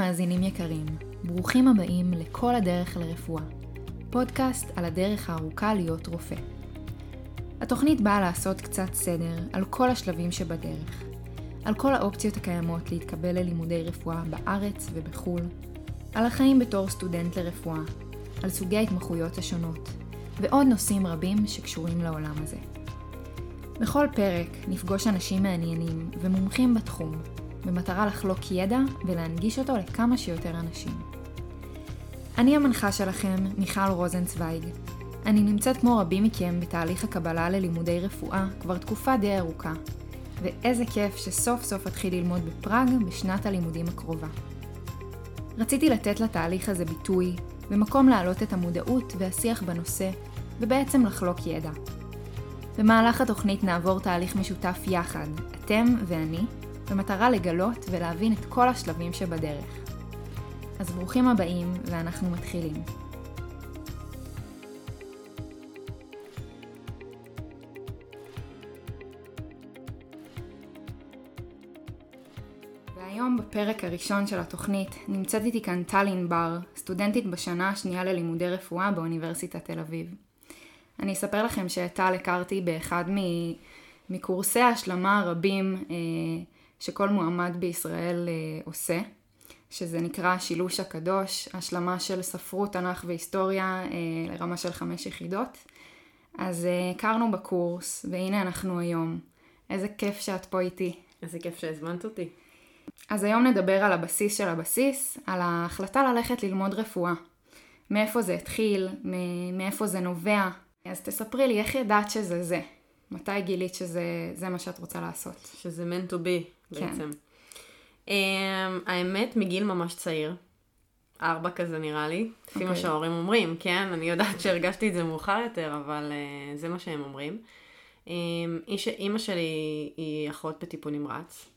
אהלן מאזינים יקרים, ברוכים הבאים לכל הדרך לרפואה, פודקאסט על הדרך הארוכה להיות רופא. התוכנית באה לעשות קצת סדר על כל השלבים שבדרך, על כל האופציות הקיימות להתקבל ללימודי רפואה בארץ ובחו"ל, על החיים בתור סטודנט לרפואה, על סוגי ההתמחויות השונות, ועוד נושאים רבים שקשורים לעולם הזה. בכל פרק נפגוש אנשים מעניינים ומומחים בתחום, במטרה לחלוק ידע ולהנגיש אותו לכמה שיותר אנשים. אני המנחה שלכם, מיכל רוזנצוויג. אני נמצאת כמו רבים מכם בתהליך הקבלה ללימודי רפואה כבר תקופה די ארוכה, ואיזה כיף שסוף סוף אתחיל ללמוד בפראג בשנת הלימודים הקרובה. רציתי לתת לתהליך הזה ביטוי, ומקום להעלות את המודעות והשיח בנושא, ובעצם לחלוק ידע. במהלך התוכנית נעבור תהליך משותף יחד, אתם ואני, במטרה לגלות ולהבין את כל השלבים שבדרך. אז ברוכים הבאים, ואנחנו מתחילים. והיום בפרק הראשון של התוכנית נמצאת איתי כאן טל ענבר, סטודנטית בשנה השנייה ללימודי רפואה באוניברסיטת תל אביב. אני אספר לכם שאת טל הכרתי באחד מקורסי ההשלמה הרבים אה, שכל מועמד בישראל אה, עושה, שזה נקרא שילוש הקדוש, השלמה של ספרות, תנ"ך והיסטוריה אה, לרמה של חמש יחידות. אז אה, הכרנו בקורס, והנה אנחנו היום. איזה כיף שאת פה איתי. איזה כיף שהזמנת אותי. אז היום נדבר על הבסיס של הבסיס, על ההחלטה ללכת ללמוד רפואה. מאיפה זה התחיל, מאיפה זה נובע. אז תספרי לי, איך ידעת שזה זה? מתי גילית שזה מה שאת רוצה לעשות? שזה meant to be כן. בעצם. Um, האמת, מגיל ממש צעיר. ארבע כזה נראה לי, לפי okay. מה אוקיי. שההורים אומרים, כן? אני יודעת שהרגשתי את זה מאוחר יותר, אבל uh, זה מה שהם אומרים. Um, איש, אימא שלי היא אחות בטיפול נמרץ,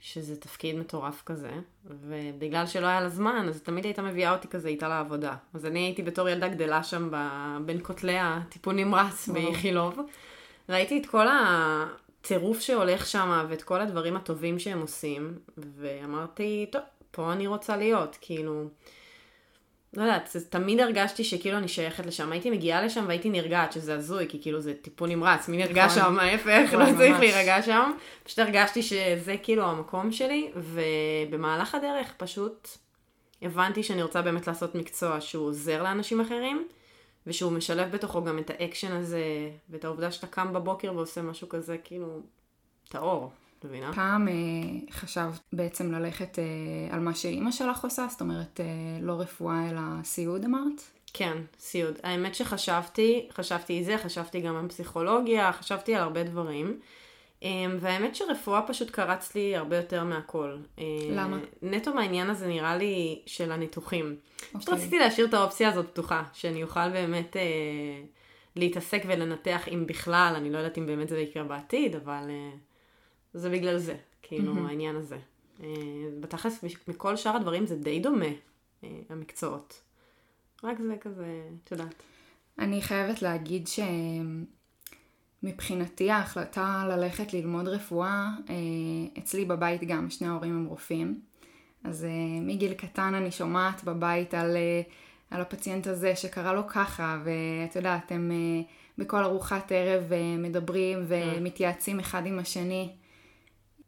שזה תפקיד מטורף כזה, ובגלל שלא היה לה זמן, אז תמיד הייתה מביאה אותי כזה איתה לעבודה. אז אני הייתי בתור ילדה גדלה שם ב... בין כותלי הטיפול נמרץ באיכילוב. ראיתי את כל הטירוף שהולך שם ואת כל הדברים הטובים שהם עושים, ואמרתי, טוב, פה אני רוצה להיות, כאילו... לא יודעת, תמיד הרגשתי שכאילו אני שייכת לשם. הייתי מגיעה לשם והייתי נרגעת, שזה הזוי, כי כאילו זה טיפול נמרץ, מי נרגע נכון. שם, ההפך, לא צריך להירגע שם. פשוט הרגשתי שזה כאילו המקום שלי, ובמהלך הדרך פשוט הבנתי שאני רוצה באמת לעשות מקצוע שהוא עוזר לאנשים אחרים, ושהוא משלב בתוכו גם את האקשן הזה, ואת העובדה שאתה קם בבוקר ועושה משהו כזה, כאילו, טהור. מבינה? פעם אה, חשבת בעצם ללכת אה, על מה שאימא שלך עושה? זאת אומרת, אה, לא רפואה אלא סיעוד אמרת? כן, סיעוד. האמת שחשבתי, חשבתי זה, חשבתי גם על פסיכולוגיה, חשבתי על הרבה דברים. אה, והאמת שרפואה פשוט קרץ לי הרבה יותר מהכל. אה, למה? נטו מהעניין הזה נראה לי של הניתוחים. פשוט אוקיי. רציתי להשאיר את האופציה הזאת פתוחה, שאני אוכל באמת אה, להתעסק ולנתח אם בכלל, אני לא יודעת אם באמת זה יקרה בעתיד, אבל... אה, זה בגלל זה, כאילו, mm-hmm. העניין הזה. אה, בתכלס, מכל שאר הדברים זה די דומה, אה, המקצועות. רק זה כזה, את יודעת. אני חייבת להגיד שמבחינתי ההחלטה ללכת ללמוד רפואה, אה, אצלי בבית גם, שני ההורים הם רופאים. אז מגיל קטן אני שומעת בבית על, על הפציינט הזה שקרה לו ככה, ואת יודעת, הם בכל ארוחת ערב מדברים ומתייעצים אחד עם השני.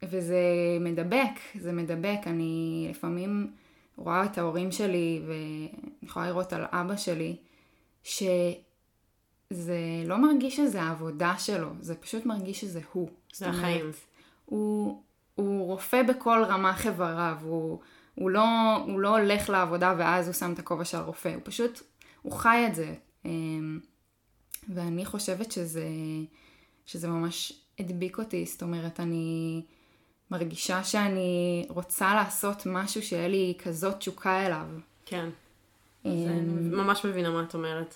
וזה מדבק, זה מדבק. אני לפעמים רואה את ההורים שלי, ואני יכולה לראות על אבא שלי, שזה לא מרגיש שזה העבודה שלו, זה פשוט מרגיש שזה הוא. זה החיים. הוא, הוא רופא בכל רמ"ח איבריו, הוא, הוא, לא, הוא לא הולך לעבודה ואז הוא שם את הכובע של הרופא, הוא פשוט, הוא חי את זה. אמ, ואני חושבת שזה, שזה ממש הדביק אותי, זאת אומרת, אני... מרגישה שאני רוצה לעשות משהו שיהיה לי כזאת תשוקה אליו. כן. אני ממש מבינה מה את אומרת.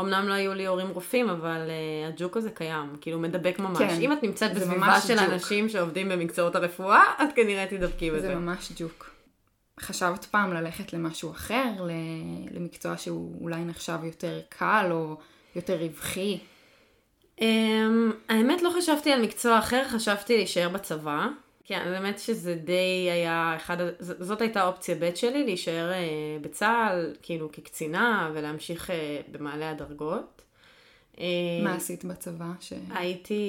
אמנם לא היו לי הורים רופאים, אבל uh, הג'וק הזה קיים, כאילו מדבק ממש. כן, אם את נמצאת בסביבה של ג'וק. אנשים שעובדים במקצועות הרפואה, את כנראה תדבקי בזה. זה ממש ג'וק. חשבת פעם ללכת למשהו אחר, למקצוע שהוא אולי נחשב יותר קל או יותר רווחי? Um, האמת לא חשבתי על מקצוע אחר, חשבתי להישאר בצבא. כן, האמת שזה די היה אחד, זאת הייתה אופציה ב' שלי, להישאר אה, בצה"ל, כאילו כקצינה, ולהמשיך אה, במעלה הדרגות. אה, מה עשית בצבא? ש... הייתי,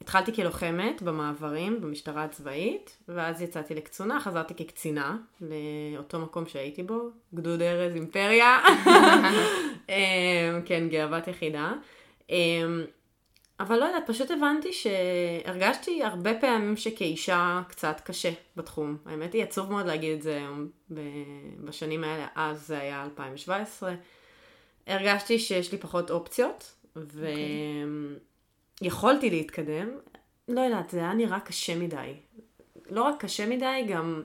התחלתי כלוחמת במעברים, במשטרה הצבאית, ואז יצאתי לקצונה, חזרתי כקצינה, לאותו מקום שהייתי בו, גדוד ארז אימפריה. כן, גאוות יחידה. אבל לא יודעת, פשוט הבנתי שהרגשתי הרבה פעמים שכאישה קצת קשה בתחום. האמת היא עצוב מאוד להגיד את זה היום בשנים האלה, אז זה היה 2017. הרגשתי שיש לי פחות אופציות, ויכולתי okay. להתקדם. לא יודעת, זה היה נראה קשה מדי. לא רק קשה מדי, גם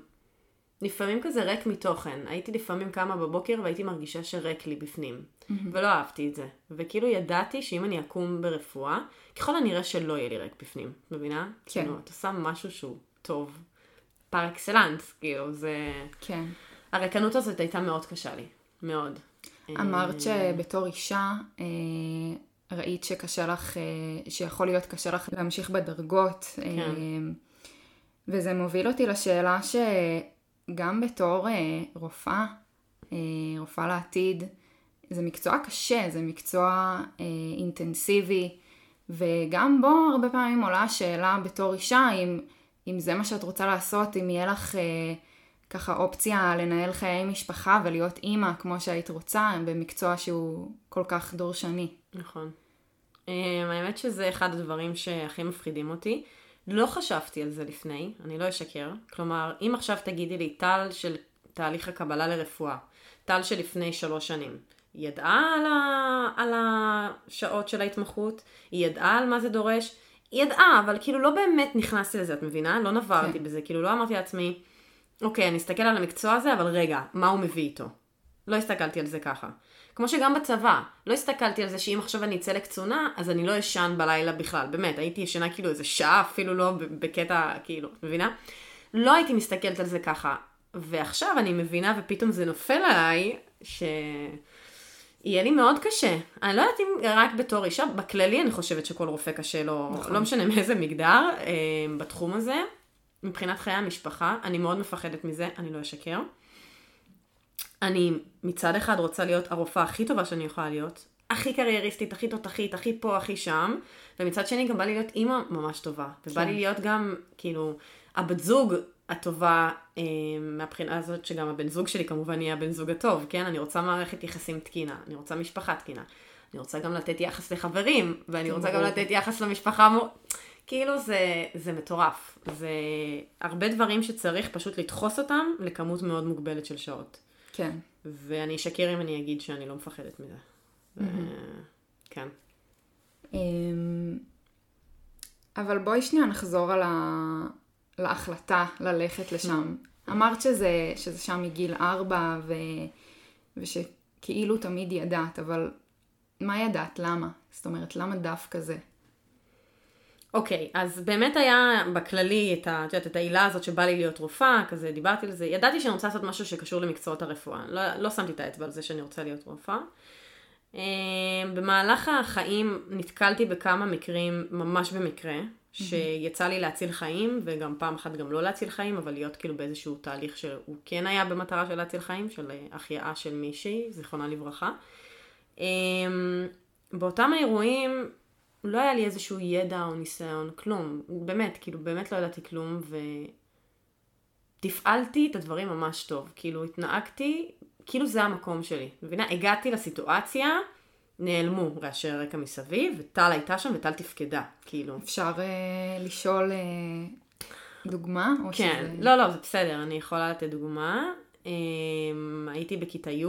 לפעמים כזה ריק מתוכן. הייתי לפעמים קמה בבוקר והייתי מרגישה שריק לי בפנים. Mm-hmm. ולא אהבתי את זה. וכאילו ידעתי שאם אני אקום ברפואה, ככל הנראה שלא יהיה לי ריק בפנים. מבינה? כן. כאילו, את עושה משהו שהוא טוב. פר אקסלנס, כאילו, זה... כן. הריקנות הזאת הייתה מאוד קשה לי. מאוד. אמרת שבתור אישה, אה, ראית שקשה לך, אה, שיכול להיות קשה לך להמשיך בדרגות. כן. אה, וזה מוביל אותי לשאלה שגם בתור רופאה, רופאה לעתיד, זה מקצוע קשה, זה מקצוע אינטנסיבי, וגם בו הרבה פעמים עולה השאלה בתור אישה, אם, אם זה מה שאת רוצה לעשות, אם יהיה לך... ככה אופציה לנהל חיי משפחה ולהיות אימא כמו שהיית רוצה, במקצוע שהוא כל כך דורשני. נכון. אמ, האמת שזה אחד הדברים שהכי מפחידים אותי. לא חשבתי על זה לפני, אני לא אשקר. כלומר, אם עכשיו תגידי לי טל של תהליך הקבלה לרפואה, טל של לפני שלוש שנים, היא ידעה על, ה... על השעות של ההתמחות? היא ידעה על מה זה דורש? היא ידעה, אבל כאילו לא באמת נכנסתי לזה, את מבינה? לא נברתי כן. בזה, כאילו לא אמרתי לעצמי, אוקיי, אני אסתכל על המקצוע הזה, אבל רגע, מה הוא מביא איתו? לא הסתכלתי על זה ככה. כמו שגם בצבא, לא הסתכלתי על זה שאם עכשיו אני אצא לקצונה, אז אני לא אשן בלילה בכלל. באמת, הייתי ישנה כאילו איזה שעה, אפילו לא בקטע, כאילו, מבינה? לא הייתי מסתכלת על זה ככה. ועכשיו אני מבינה, ופתאום זה נופל עליי, ש... יהיה לי מאוד קשה. אני לא יודעת אם רק בתור אישה, בכללי אני חושבת שכל רופא קשה לו, נכון. לא משנה מאיזה מגדר, אה, בתחום הזה. מבחינת חיי המשפחה, אני מאוד מפחדת מזה, אני לא אשקר. אני מצד אחד רוצה להיות הרופאה הכי טובה שאני יכולה להיות, הכי קרייריסטית, הכי תותחית, הכי פה, הכי שם, ומצד שני גם בא לי להיות אימא ממש טובה. כן. ובא לי להיות גם, כאילו, הבת זוג הטובה אה, מהבחינה הזאת, שגם הבן זוג שלי כמובן יהיה הבן זוג הטוב, כן? אני רוצה מערכת יחסים תקינה, אני רוצה משפחה תקינה. אני רוצה גם לתת יחס לחברים, ואני כן, רוצה גם לתת יחס למשפחה. כאילו זה, זה מטורף. זה הרבה דברים שצריך פשוט לדחוס אותם לכמות מאוד מוגבלת של שעות. כן. ואני אשקר אם אני אגיד שאני לא מפחדת מזה. Mm-hmm. כן. אמ, אבל בואי שנייה נחזור על ה... להחלטה ללכת לשם. אמרת שזה, שזה שם מגיל ארבע, ו... ושכאילו תמיד ידעת, אבל מה ידעת? למה? זאת אומרת, למה דווקא זה? אוקיי, okay, אז באמת היה בכללי את, ה, את, יודעת, את העילה הזאת שבא לי להיות רופאה, כזה דיברתי על זה, ידעתי שאני רוצה לעשות משהו שקשור למקצועות הרפואה, לא, לא שמתי את האצבע על זה שאני רוצה להיות רופאה. אמ, במהלך החיים נתקלתי בכמה מקרים, ממש במקרה, שיצא לי להציל חיים, וגם פעם אחת גם לא להציל חיים, אבל להיות כאילו באיזשהו תהליך שהוא כן היה במטרה של להציל חיים, של החייאה של מישהי, זיכרונה לברכה. אמ, באותם האירועים לא היה לי איזשהו ידע או ניסיון, כלום. באמת, כאילו, באמת לא ידעתי כלום, ותפעלתי את הדברים ממש טוב. כאילו, התנהגתי, כאילו זה המקום שלי. מבינה? הגעתי לסיטואציה, נעלמו רעשי רקע מסביב, וטל הייתה שם וטל תפקדה, כאילו. אפשר uh, לשאול uh, דוגמה? כן, שזה... לא, לא, זה בסדר, אני יכולה לתת דוגמה. Um, הייתי בכיתה י',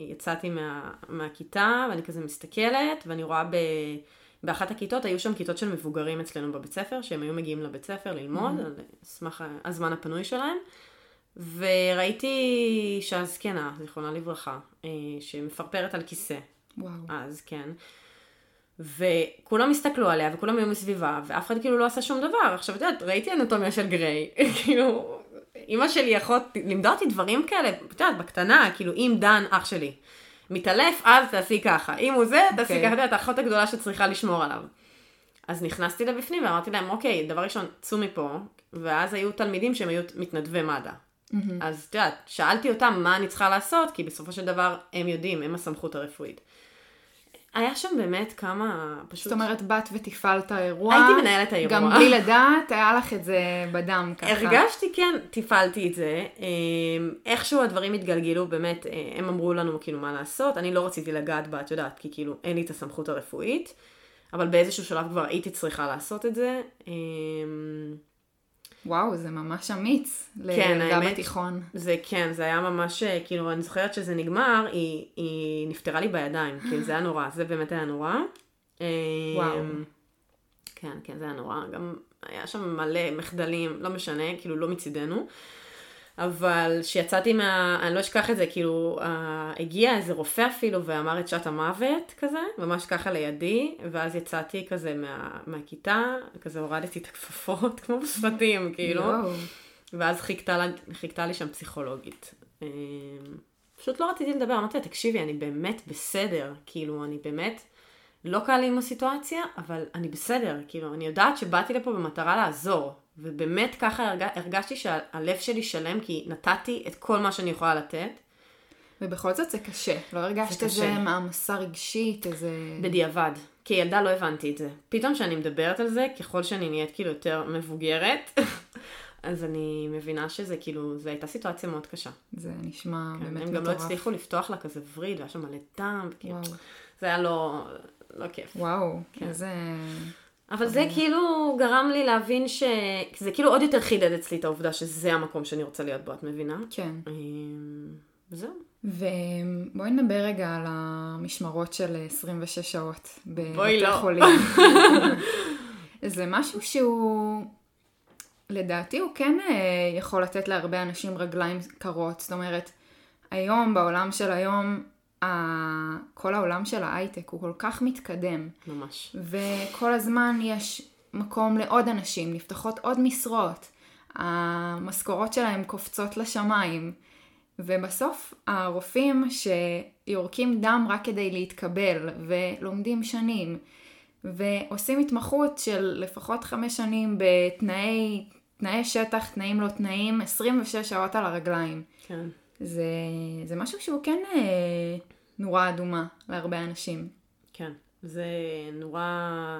יצאתי מה, מהכיתה, ואני כזה מסתכלת, ואני רואה ב... באחת הכיתות היו שם כיתות של מבוגרים אצלנו בבית ספר, שהם היו מגיעים לבית ספר ללמוד, mm-hmm. על סמך הזמן הפנוי שלהם. וראיתי שהזקנה, זיכרונה לברכה, אה, שמפרפרת על כיסא. וואו. אז כן. וכולם הסתכלו עליה וכולם היו מסביבה, ואף אחד כאילו לא עשה שום דבר. עכשיו, את יודעת, ראיתי אנטומיה של גריי, כאילו, אימא שלי אחות לימדה אותי דברים כאלה, את יודעת, בקטנה, כאילו, אם דן, אח שלי, מתעלף, אז תעשי ככה. אם הוא זה, תעשי okay. אוקיי. ככה, את האחות הגדולה שצריכה לשמור עליו. אז נכנסתי לבפנים ואמרתי להם, אוקיי, דבר ראשון, צאו מפה, ואז היו תלמידים שהם היו מתנדבי מד"א. Mm-hmm. אז את יודעת, שאלתי אותם מה אני צריכה לעשות, כי בסופו של דבר הם יודעים, הם הסמכות הרפואית. היה שם באמת כמה, פשוט... זאת אומרת, באת ותפעלת האירוע. הייתי מנהלת האירוע. גם בלי לדעת, היה לך את זה בדם ככה. הרגשתי, כן, תפעלתי את זה. אמ, איכשהו הדברים התגלגלו, באמת, אה, הם אמרו לנו כאילו מה לעשות. אני לא רציתי לגעת בה, את יודעת, כי כאילו אין לי את הסמכות הרפואית. אבל באיזשהו שלב כבר הייתי צריכה לעשות את זה. אמ, וואו, זה ממש אמיץ כן, לילדה בתיכון. זה כן, זה היה ממש, אה, כאילו, אני זוכרת שזה נגמר, היא, היא נפטרה לי בידיים, כאילו, זה היה נורא, זה באמת היה נורא. אמ, וואו. כן, כן, זה היה נורא. גם היה שם מלא מחדלים, לא משנה, כאילו, לא מצידנו. אבל כשיצאתי מה... אני לא אשכח את זה, כאילו, uh, הגיע איזה רופא אפילו ואמר את שעת המוות כזה, ממש ככה לידי, ואז יצאתי כזה מה, מהכיתה, כזה הורדתי את הכפפות, כמו בסרטים, כאילו. ואז חיכתה, חיכתה לי שם פסיכולוגית. אמ, פשוט לא רציתי לדבר, אמרתי לה, תקשיבי, אני באמת בסדר, כאילו, אני באמת, לא קל לי עם הסיטואציה, אבל אני בסדר, כאילו, אני יודעת שבאתי לפה במטרה לעזור, ובאמת ככה הרג... הרגשתי שהלב שלי שלם, כי נתתי את כל מה שאני יכולה לתת. ובכל זאת זה קשה. לא הרגשת איזה מעמסה רגשית, איזה... בדיעבד. כילדה לא הבנתי את זה. פתאום כשאני מדברת על זה, ככל שאני נהיית כאילו יותר מבוגרת, אז אני מבינה שזה כאילו, זו הייתה סיטואציה מאוד קשה. זה נשמע כן, באמת מטורף. הם גם לא הצליחו לפתוח לה כזה וריד, והיה שם מלא דם, וכאילו, זה היה לא, לא כיף. וואו, כן. איזה... אבל זה כאילו גרם לי להבין ש... זה כאילו עוד יותר חידד אצלי את העובדה שזה המקום שאני רוצה להיות בו, את מבינה? כן. אמ, וזהו. ובואי נדבר רגע על המשמרות של 26 שעות בבתי לא. חולים. זה משהו שהוא, לדעתי הוא כן אה, יכול לתת להרבה אנשים רגליים קרות. זאת אומרת, היום, בעולם של היום, כל העולם של ההייטק הוא כל כך מתקדם. ממש. וכל הזמן יש מקום לעוד אנשים, נפתחות עוד משרות, המשכורות שלהם קופצות לשמיים, ובסוף הרופאים שיורקים דם רק כדי להתקבל, ולומדים שנים, ועושים התמחות של לפחות חמש שנים בתנאי תנאי שטח, תנאים לא תנאים, 26 שעות על הרגליים. כן. זה, זה משהו שהוא כן אה, נורה אדומה להרבה אנשים. כן, זה נורא...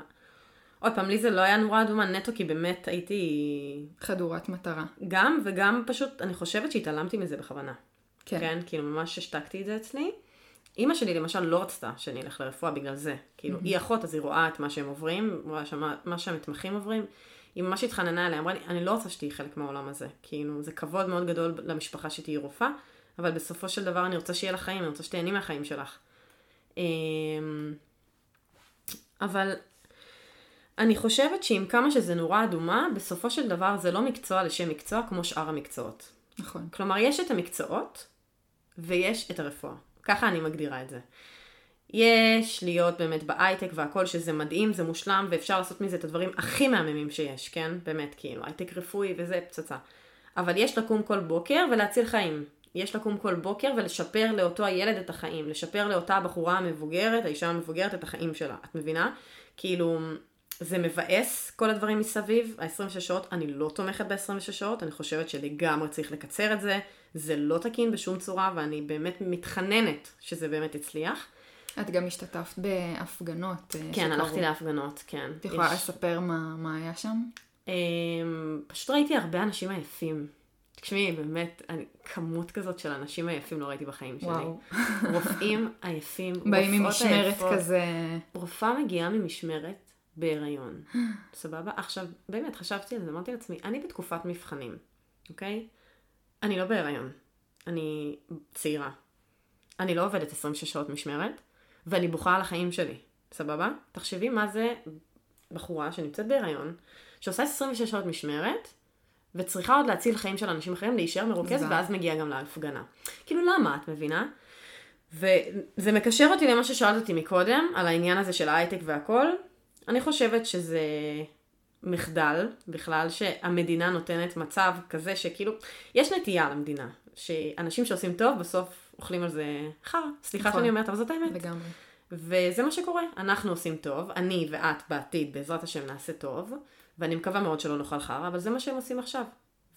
עוד פעם, לי זה לא היה נורה אדומה נטו, כי באמת הייתי... חדורת מטרה. גם, וגם פשוט, אני חושבת שהתעלמתי מזה בכוונה. כן. כן, כאילו ממש השתקתי את זה אצלי. אימא שלי למשל לא רצתה שאני אלך לרפואה בגלל זה. כאילו, mm-hmm. היא אחות, אז היא רואה את מה שהם עוברים, רואה שמה, מה שהמתמחים עוברים. היא ממש התחננה אליה, אמרה לי, אני לא רוצה שתהיי חלק מהעולם הזה. כאילו, זה כבוד מאוד גדול למשפחה שתהיי רופאה, אבל בסופו של דבר אני רוצה שיהיה לך חיים, אני רוצה שתהני מהחיים שלך. אמ, אבל אני חושבת שעם כמה שזה נורה אדומה, בסופו של דבר זה לא מקצוע לשם מקצוע כמו שאר המקצועות. נכון. כלומר, יש את המקצועות ויש את הרפואה. ככה אני מגדירה את זה. יש להיות באמת בהייטק והכל שזה מדהים, זה מושלם ואפשר לעשות מזה את הדברים הכי מהממים שיש, כן? באמת, כאילו, הייטק רפואי וזה פצצה. אבל יש לקום כל בוקר ולהציל חיים. יש לקום כל בוקר ולשפר לאותו הילד את החיים, לשפר לאותה הבחורה המבוגרת, האישה המבוגרת את החיים שלה, את מבינה? כאילו, זה מבאס כל הדברים מסביב, ה-26 שעות, אני לא תומכת ב-26 שעות, אני חושבת שלגמרי צריך לקצר את זה, זה לא תקין בשום צורה, ואני באמת מתחננת שזה באמת יצליח. את גם השתתפת בהפגנות. אה, כן, שקרו. הלכתי להפגנות, כן. את יכולה יש... לספר מה, מה היה שם? אמ, פשוט ראיתי הרבה אנשים עייפים. תקשיבי, באמת, אני, כמות כזאת של אנשים עייפים לא ראיתי בחיים שלי. וואו. רופאים עייפים, רופאות עייפות. באים ממשמרת כזה. רופאה מגיעה ממשמרת בהיריון, סבבה? עכשיו, באמת, חשבתי על זה, אמרתי לעצמי, אני בתקופת מבחנים, אוקיי? אני לא בהיריון, אני צעירה. אני לא עובדת 26 שעות משמרת, ואני בוכה על החיים שלי, סבבה? תחשבי מה זה בחורה שנמצאת בהיריון, שעושה 26 שעות משמרת, וצריכה עוד להציל חיים של אנשים אחרים, להישאר מרוכז, ואז מגיעה גם להפגנה. כאילו, למה, את מבינה? וזה מקשר אותי למה ששאלת אותי מקודם, על העניין הזה של ההייטק והכל. אני חושבת שזה מחדל, בכלל, שהמדינה נותנת מצב כזה שכאילו, יש נטייה למדינה, שאנשים שעושים טוב, בסוף אוכלים על זה חרא. סליחה נכון. שאני אומרת, אבל זאת האמת. לגמרי. וזה מה שקורה, אנחנו עושים טוב, אני ואת בעתיד בעזרת השם נעשה טוב, ואני מקווה מאוד שלא נאכל חרא, אבל זה מה שהם עושים עכשיו.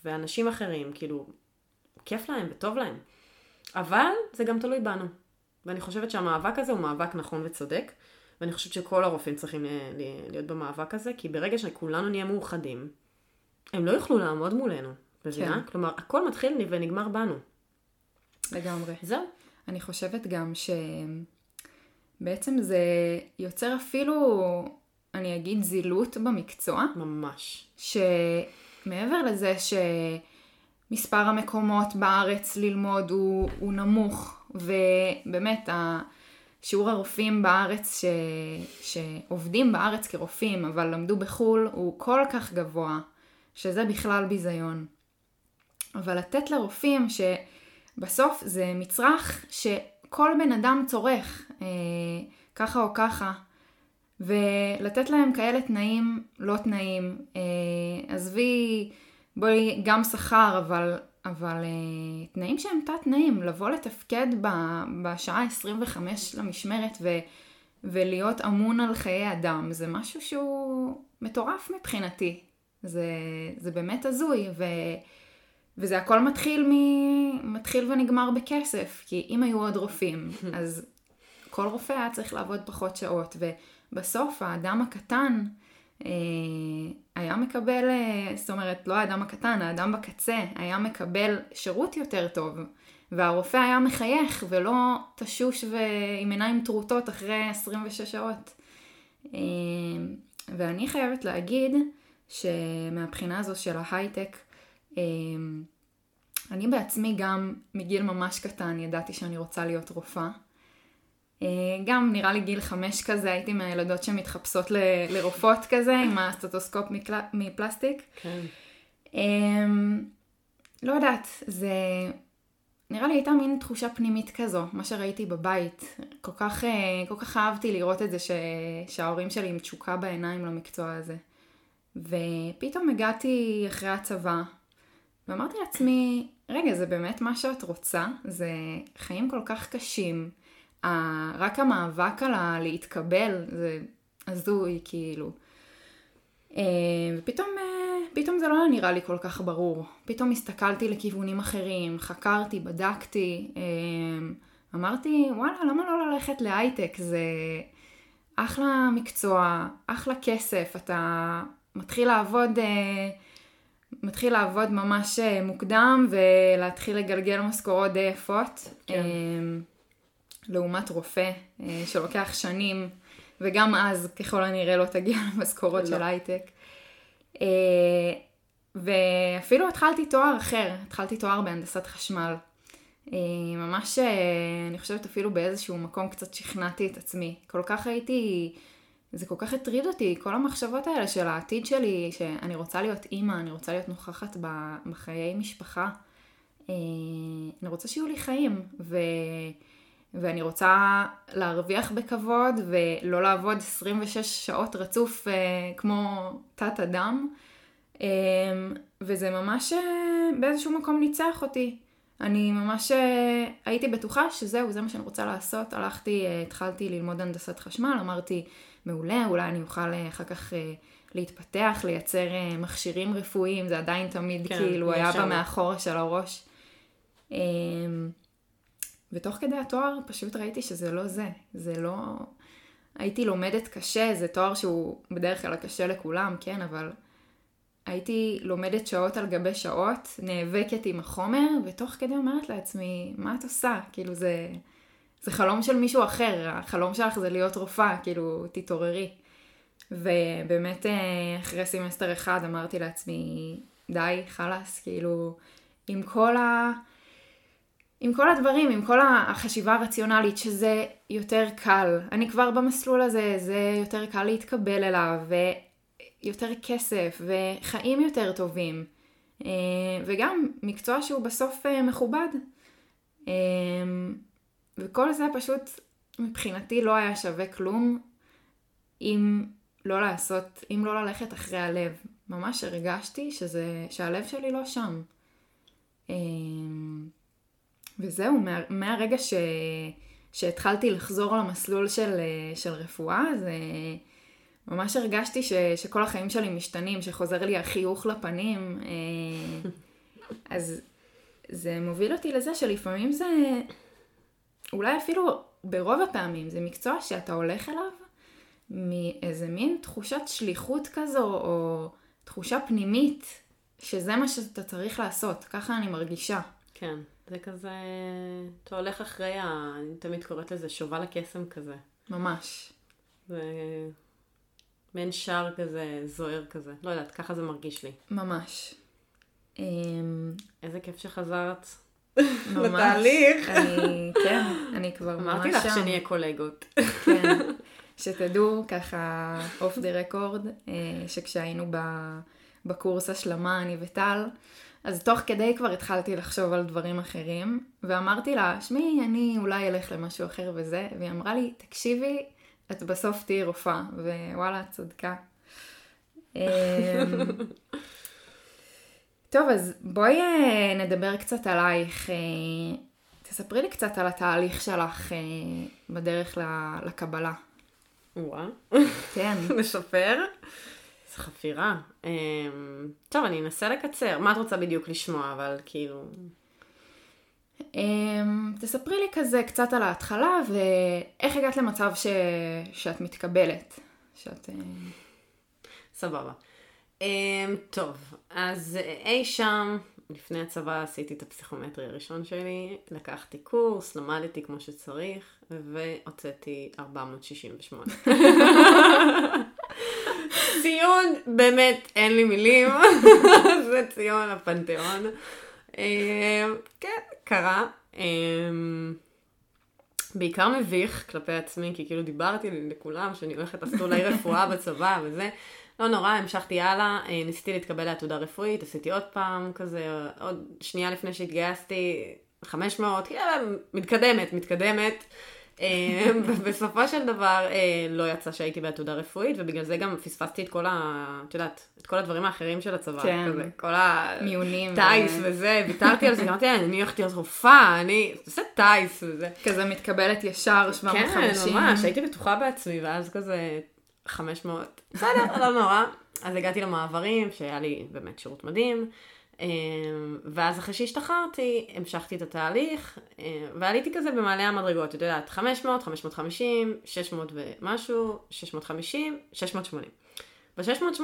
ואנשים אחרים, כאילו, כיף להם וטוב להם. אבל זה גם תלוי בנו. ואני חושבת שהמאבק הזה הוא מאבק נכון וצודק, ואני חושבת שכל הרופאים צריכים להיות במאבק הזה, כי ברגע שכולנו נהיה מאוחדים, הם לא יוכלו לעמוד מולנו, מבינה? כן. כלומר, הכל מתחיל ונגמר בנו. לגמרי. זהו. אני חושבת גם שבעצם זה יוצר אפילו, אני אגיד, זילות במקצוע. ממש. שמעבר לזה שמספר המקומות בארץ ללמוד הוא, הוא נמוך, ובאמת, שיעור הרופאים בארץ ש... שעובדים בארץ כרופאים אבל למדו בחו"ל הוא כל כך גבוה, שזה בכלל ביזיון. אבל לתת לרופאים שבסוף זה מצרך שכל בן אדם צורך, אה, ככה או ככה, ולתת להם כאלה תנאים לא תנאים, אה, עזבי, בואי גם שכר, אבל אבל uh, תנאים שהם תת תנאים, לבוא לתפקד ב, בשעה 25 למשמרת ו, ולהיות אמון על חיי אדם, זה משהו שהוא מטורף מבחינתי. זה, זה באמת הזוי, ו, וזה הכל מתחיל, מ, מתחיל ונגמר בכסף, כי אם היו עוד רופאים, אז כל רופא היה צריך לעבוד פחות שעות, ובסוף האדם הקטן, אה, היה מקבל, אה, זאת אומרת, לא האדם הקטן, האדם בקצה, היה מקבל שירות יותר טוב, והרופא היה מחייך ולא תשוש ועם עיניים טרוטות אחרי 26 שעות. אה, ואני חייבת להגיד שמהבחינה הזו של ההייטק, אני בעצמי גם מגיל ממש קטן ידעתי שאני רוצה להיות רופאה. אה, גם נראה לי גיל חמש כזה, הייתי מהילדות שמתחפשות ל- לרופאות כזה, עם הסטטוסקופ מקל... מפלסטיק. כן. אמ, לא יודעת, זה... נראה לי הייתה מין תחושה פנימית כזו, מה שראיתי בבית. כל כך, אה, כל כך אהבתי לראות את זה ש... שההורים שלי עם תשוקה בעיניים למקצוע הזה. ופתאום הגעתי אחרי הצבא, ואמרתי לעצמי, רגע, זה באמת מה שאת רוצה? זה חיים כל כך קשים. רק המאבק על הלהתקבל זה הזוי, כאילו. אה, ופתאום אה, פתאום זה לא היה נראה לי כל כך ברור. פתאום הסתכלתי לכיוונים אחרים, חקרתי, בדקתי, אה, אמרתי, וואלה, למה לא ללכת להייטק? זה אחלה מקצוע, אחלה כסף, אתה מתחיל לעבוד, מתחיל לעבוד ממש מוקדם ולהתחיל לגלגל משכורות די יפות. כן. לעומת רופא אה, שלוקח שנים, וגם אז ככל הנראה לא תגיע למשכורות לא. של הייטק. אה, ואפילו התחלתי תואר אחר, התחלתי תואר בהנדסת חשמל. אה, ממש, אני חושבת אפילו באיזשהו מקום קצת שכנעתי את עצמי. כל כך הייתי, זה כל כך הטריד אותי, כל המחשבות האלה של העתיד שלי, שאני רוצה להיות אימא, אני רוצה להיות נוכחת בחיי משפחה. אני רוצה שיהיו לי חיים, ו... ואני רוצה להרוויח בכבוד ולא לעבוד 26 שעות רצוף אה, כמו תת אדם. אה, וזה ממש אה, באיזשהו מקום ניצח אותי. אני ממש הייתי בטוחה שזהו, זה מה שאני רוצה לעשות. הלכתי, התחלתי ללמוד הנדסת חשמל, אמרתי, מעולה, אולי אני אוכל אחר כך להתפתח, לייצר מכשירים רפואיים, זה עדיין תמיד כן, כאילו היה במאחורה של הראש. ותוך כדי התואר פשוט ראיתי שזה לא זה, זה לא... הייתי לומדת קשה, זה תואר שהוא בדרך כלל קשה לכולם, כן, אבל הייתי לומדת שעות על גבי שעות, נאבקת עם החומר, ותוך כדי אומרת לעצמי, מה את עושה? כאילו זה, זה חלום של מישהו אחר, החלום שלך זה להיות רופאה, כאילו תתעוררי. ובאמת אה, אחרי סמסטר אחד אמרתי לעצמי, די, חלאס, כאילו, עם כל ה... עם כל הדברים, עם כל החשיבה הרציונלית, שזה יותר קל. אני כבר במסלול הזה, זה יותר קל להתקבל אליו, ויותר כסף, וחיים יותר טובים. אה, וגם מקצוע שהוא בסוף אה, מכובד. אה, וכל זה פשוט מבחינתי לא היה שווה כלום אם לא לעשות, אם לא ללכת אחרי הלב. ממש הרגשתי שזה, שהלב שלי לא שם. וזהו, מה, מהרגע ש, שהתחלתי לחזור למסלול של, של רפואה, זה ממש הרגשתי ש, שכל החיים שלי משתנים, שחוזר לי החיוך לפנים. אז זה מוביל אותי לזה שלפעמים זה, אולי אפילו ברוב הפעמים, זה מקצוע שאתה הולך אליו מאיזה מין תחושת שליחות כזו, או תחושה פנימית, שזה מה שאתה צריך לעשות, ככה אני מרגישה. כן, זה כזה, אתה הולך אחרי, ה... אני תמיד קוראת לזה שובל הקסם כזה. ממש. זה מעין שער כזה, זוהר כזה. לא יודעת, ככה זה מרגיש לי. ממש. אמ, איזה כיף שחזרת. לתהליך. אני, כן, אני כבר ממש שם. אמרתי לך שנהיה קולגות. כן, שתדעו ככה אוף דה רקורד, שכשהיינו בקורס השלמה, אני וטל, אז תוך כדי כבר התחלתי לחשוב על דברים אחרים, ואמרתי לה, שמי, אני אולי אלך למשהו אחר וזה, והיא אמרה לי, תקשיבי, את בסוף תהיי רופאה, ווואלה, את צדקה. אמ, טוב, אז בואי אה, נדבר קצת עלייך. אה, תספרי לי קצת על התהליך שלך אה, בדרך לקבלה. וואה. כן. משפר. חפירה. טוב, אני אנסה לקצר. מה את רוצה בדיוק לשמוע, אבל כאילו... תספרי לי כזה קצת על ההתחלה, ואיך הגעת למצב ש... שאת מתקבלת. שאת... סבבה. Um, טוב, אז אי שם, לפני הצבא עשיתי את הפסיכומטרי הראשון שלי, לקחתי קורס, למדתי כמו שצריך, והוצאתי 468. ציון, באמת, אין לי מילים, זה ציון הפנתיאון. Um, כן, קרה. Um, בעיקר מביך כלפי עצמי, כי כאילו דיברתי לכולם שאני הולכת לעשות אולי רפואה בצבא וזה. לא נורא, המשכתי הלאה, אה, ניסיתי להתקבל לעתודה רפואית, עשיתי עוד פעם כזה, עוד שנייה לפני שהתגייסתי, 500, כאילו, מתקדמת, מתקדמת. אה, בסופו של דבר אה, לא יצא שהייתי בעתודה רפואית, ובגלל זה גם פספסתי את כל ה... את יודעת, את כל הדברים האחרים של הצבא. כן. כזה, כל ה... מיונים. טייס ו... וזה, ויתרתי על זה, אמרתי, אני הולכת להיות רופאה, אני עושה טייס וזה. כזה מתקבלת ישר, 750. כן, ממש, הייתי בטוחה בעצמי, ואז כזה 500, בסדר, לא נורא. אז הגעתי למעברים, שהיה לי באמת שירות מדהים. אמ, ואז אחרי שהשתחררתי, המשכתי את התהליך, אמ, ועליתי כזה במעלה המדרגות, את יודעת, 500, 550, 600 ומשהו, 650, 680. ב-680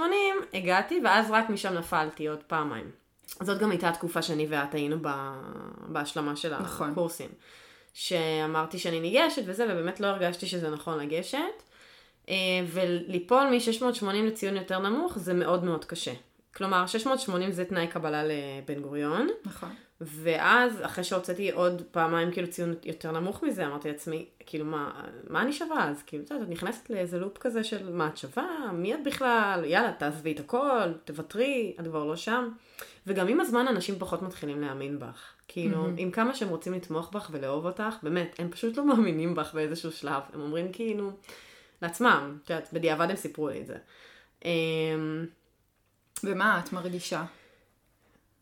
הגעתי, ואז רק משם נפלתי עוד פעמיים. זאת גם הייתה התקופה שאני ואת היינו בהשלמה של נכון. הקורסים. שאמרתי שאני ניגשת וזה, ובאמת לא הרגשתי שזה נכון לגשת. אה, וליפול מ-680 לציון יותר נמוך זה מאוד מאוד קשה. כלומר, 680 זה תנאי קבלה לבן גוריון. נכון. ואז, אחרי שהוצאתי עוד פעמיים כאילו ציון יותר נמוך מזה, אמרתי לעצמי, כאילו, מה, מה אני שווה אז? כאילו, את נכנסת לאיזה לופ כזה של מה את שווה? מי את בכלל? יאללה, תעזבי את הכל, תוותרי, את כבר לא שם. וגם עם הזמן אנשים פחות מתחילים להאמין בך. כאילו, mm-hmm. עם כמה שהם רוצים לתמוך בך ולאהוב אותך, באמת, הם פשוט לא מאמינים בך באיזשהו שלב. הם אומרים כאילו... לעצמם, את יודעת, בדיעבד הם סיפרו לי את זה. ומה את מרגישה?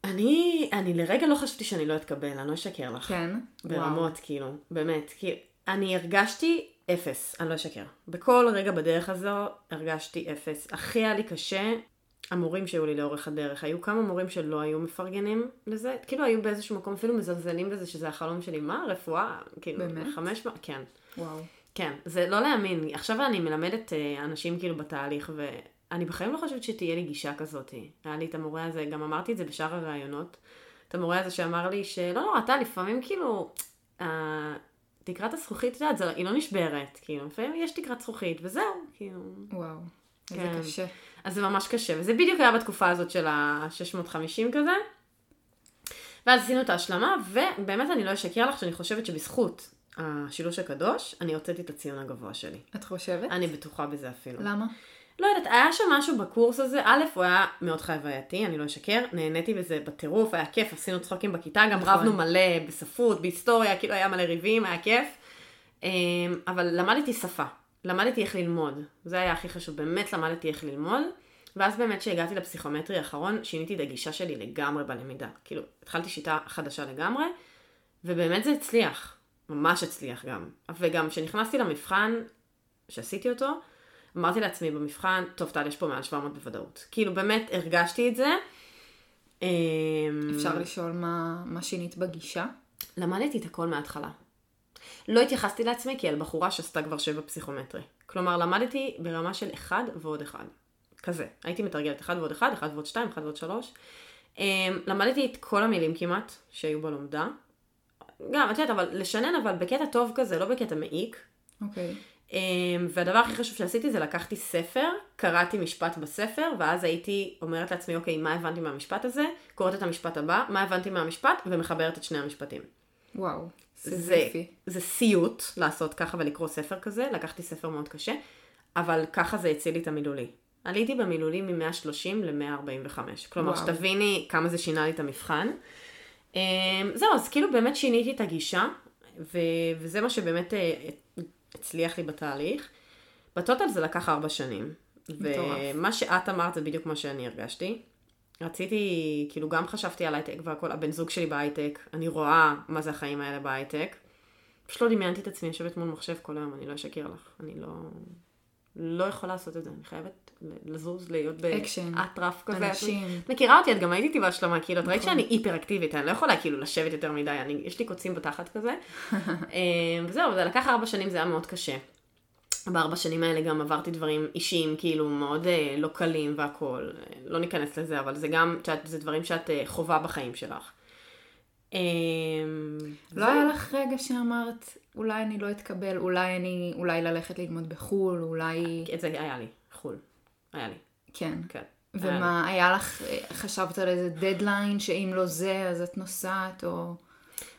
אני, אני לרגע לא חשבתי שאני לא אתקבל, אני לא אשקר לך. כן? ברמות, וואו. כאילו, באמת. כי אני הרגשתי אפס, אני לא אשקר. בכל רגע בדרך הזו הרגשתי אפס. הכי היה לי קשה, המורים שהיו לי לאורך הדרך. היו כמה מורים שלא היו מפרגנים לזה, כאילו היו באיזשהו מקום אפילו מזלזלים בזה שזה החלום שלי. מה, רפואה? כאילו, באמת? חמש... כן. וואו. כן, זה לא להאמין. עכשיו אני מלמדת אה, אנשים כאילו בתהליך, ואני בחיים לא חושבת שתהיה לי גישה כזאת. היה לי את המורה הזה, גם אמרתי את זה בשאר הראיונות, את המורה הזה שאמר לי שלא נורא, אתה לפעמים כאילו, אה, תקרת הזכוכית, את יודעת, היא לא נשברת, כאילו, לפעמים יש תקרת זכוכית, וזהו, כאילו. וואו, איזה כן. קשה. אז זה ממש קשה, וזה בדיוק היה בתקופה הזאת של ה-650 כזה. ואז עשינו את ההשלמה, ובאמת אני לא אשקר לך שאני חושבת שבזכות השילוש הקדוש, אני הוצאתי את הציון הגבוה שלי. את חושבת? אני בטוחה בזה אפילו. למה? לא יודעת, היה שם משהו בקורס הזה, א', הוא היה מאוד חווייתי, אני לא אשקר, נהניתי בזה בטירוף, היה כיף, עשינו צחוקים בכיתה, גם נכון. רבנו מלא בספרות, בהיסטוריה, כאילו היה מלא ריבים, היה כיף. אמ, אבל למדתי שפה, למדתי איך ללמוד, זה היה הכי חשוב, באמת למדתי איך ללמוד. ואז באמת כשהגעתי לפסיכומטרי האחרון, שיניתי את הגישה שלי לגמרי בלמידה. כאילו, התחלתי שיטה חדשה לגמרי, ובאמת זה הצליח. ממש הצליח גם. וגם כשנכנסתי למבחן, שעשיתי אותו, אמרתי לעצמי במבחן, טוב, טל, יש פה מעל 700 בוודאות. כאילו, באמת הרגשתי את זה. אמ, אפשר לשאול מה, מה שינית בגישה? למדתי את הכל מההתחלה. לא התייחסתי לעצמי כאל בחורה שעשתה כבר שבע פסיכומטרי. כלומר, למדתי ברמה של אחד ועוד אחד. כזה. הייתי מתרגלת אחד ועוד אחד, אחד ועוד שתיים, אחד ועוד שלוש. אמ, למדתי את כל המילים כמעט שהיו בלומדה. גם, את יודעת, אבל לשנן, אבל בקטע טוב כזה, לא בקטע מעיק. אוקיי. Okay. אמ, והדבר הכי חשוב שעשיתי זה לקחתי ספר, קראתי משפט בספר, ואז הייתי אומרת לעצמי, אוקיי, מה הבנתי מהמשפט הזה? קוראת את המשפט הבא, מה הבנתי מהמשפט, ומחברת את שני המשפטים. וואו, זה, זה סיוט לעשות ככה ולקרוא ספר כזה, לקחתי ספר מאוד קשה, אבל ככה זה הציל לי את המילולי. עליתי במילולים מ-130 ל-145. כלומר, שתביני כמה זה שינה לי את המבחן. אמ, זהו, אז כאילו באמת שיניתי את הגישה, ו- וזה מה שבאמת אה, הצליח לי בתהליך. בטוטל זה לקח ארבע שנים. ומה שאת אמרת זה בדיוק מה שאני הרגשתי. רציתי, כאילו גם חשבתי על הייטק והכל, הבן זוג שלי בהייטק, אני רואה מה זה החיים האלה בהייטק. פשוט לא דמיינתי את עצמי יושבת מול מחשב כל היום, אני לא אשקר לך. אני לא... לא יכולה לעשות את זה, אני חייבת לזוז, להיות באטרף כזה. אנשים. את מכירה אותי, את גם הייתי איתי בהשלמה, כאילו, את ראית נכון. שאני היפר אקטיבית, אני לא יכולה כאילו לשבת יותר מדי, אני, יש לי קוצים בתחת כזה. אה, וזהו, זה לקח ארבע שנים, זה היה מאוד קשה. בארבע שנים האלה גם עברתי דברים אישיים, כאילו, מאוד אה, לא קלים והכול. לא ניכנס לזה, אבל זה גם, שאת, זה דברים שאת אה, חווה בחיים שלך. אה, לא היה לך רגע שאמרת, אולי אני לא אתקבל, אולי אני, אולי ללכת ללמוד בחו"ל, אולי... את זה היה לי, חו"ל. היה לי. כן. כן. ומה, היה, היה לך, חשבת על איזה דדליין, שאם לא זה, אז את נוסעת, או...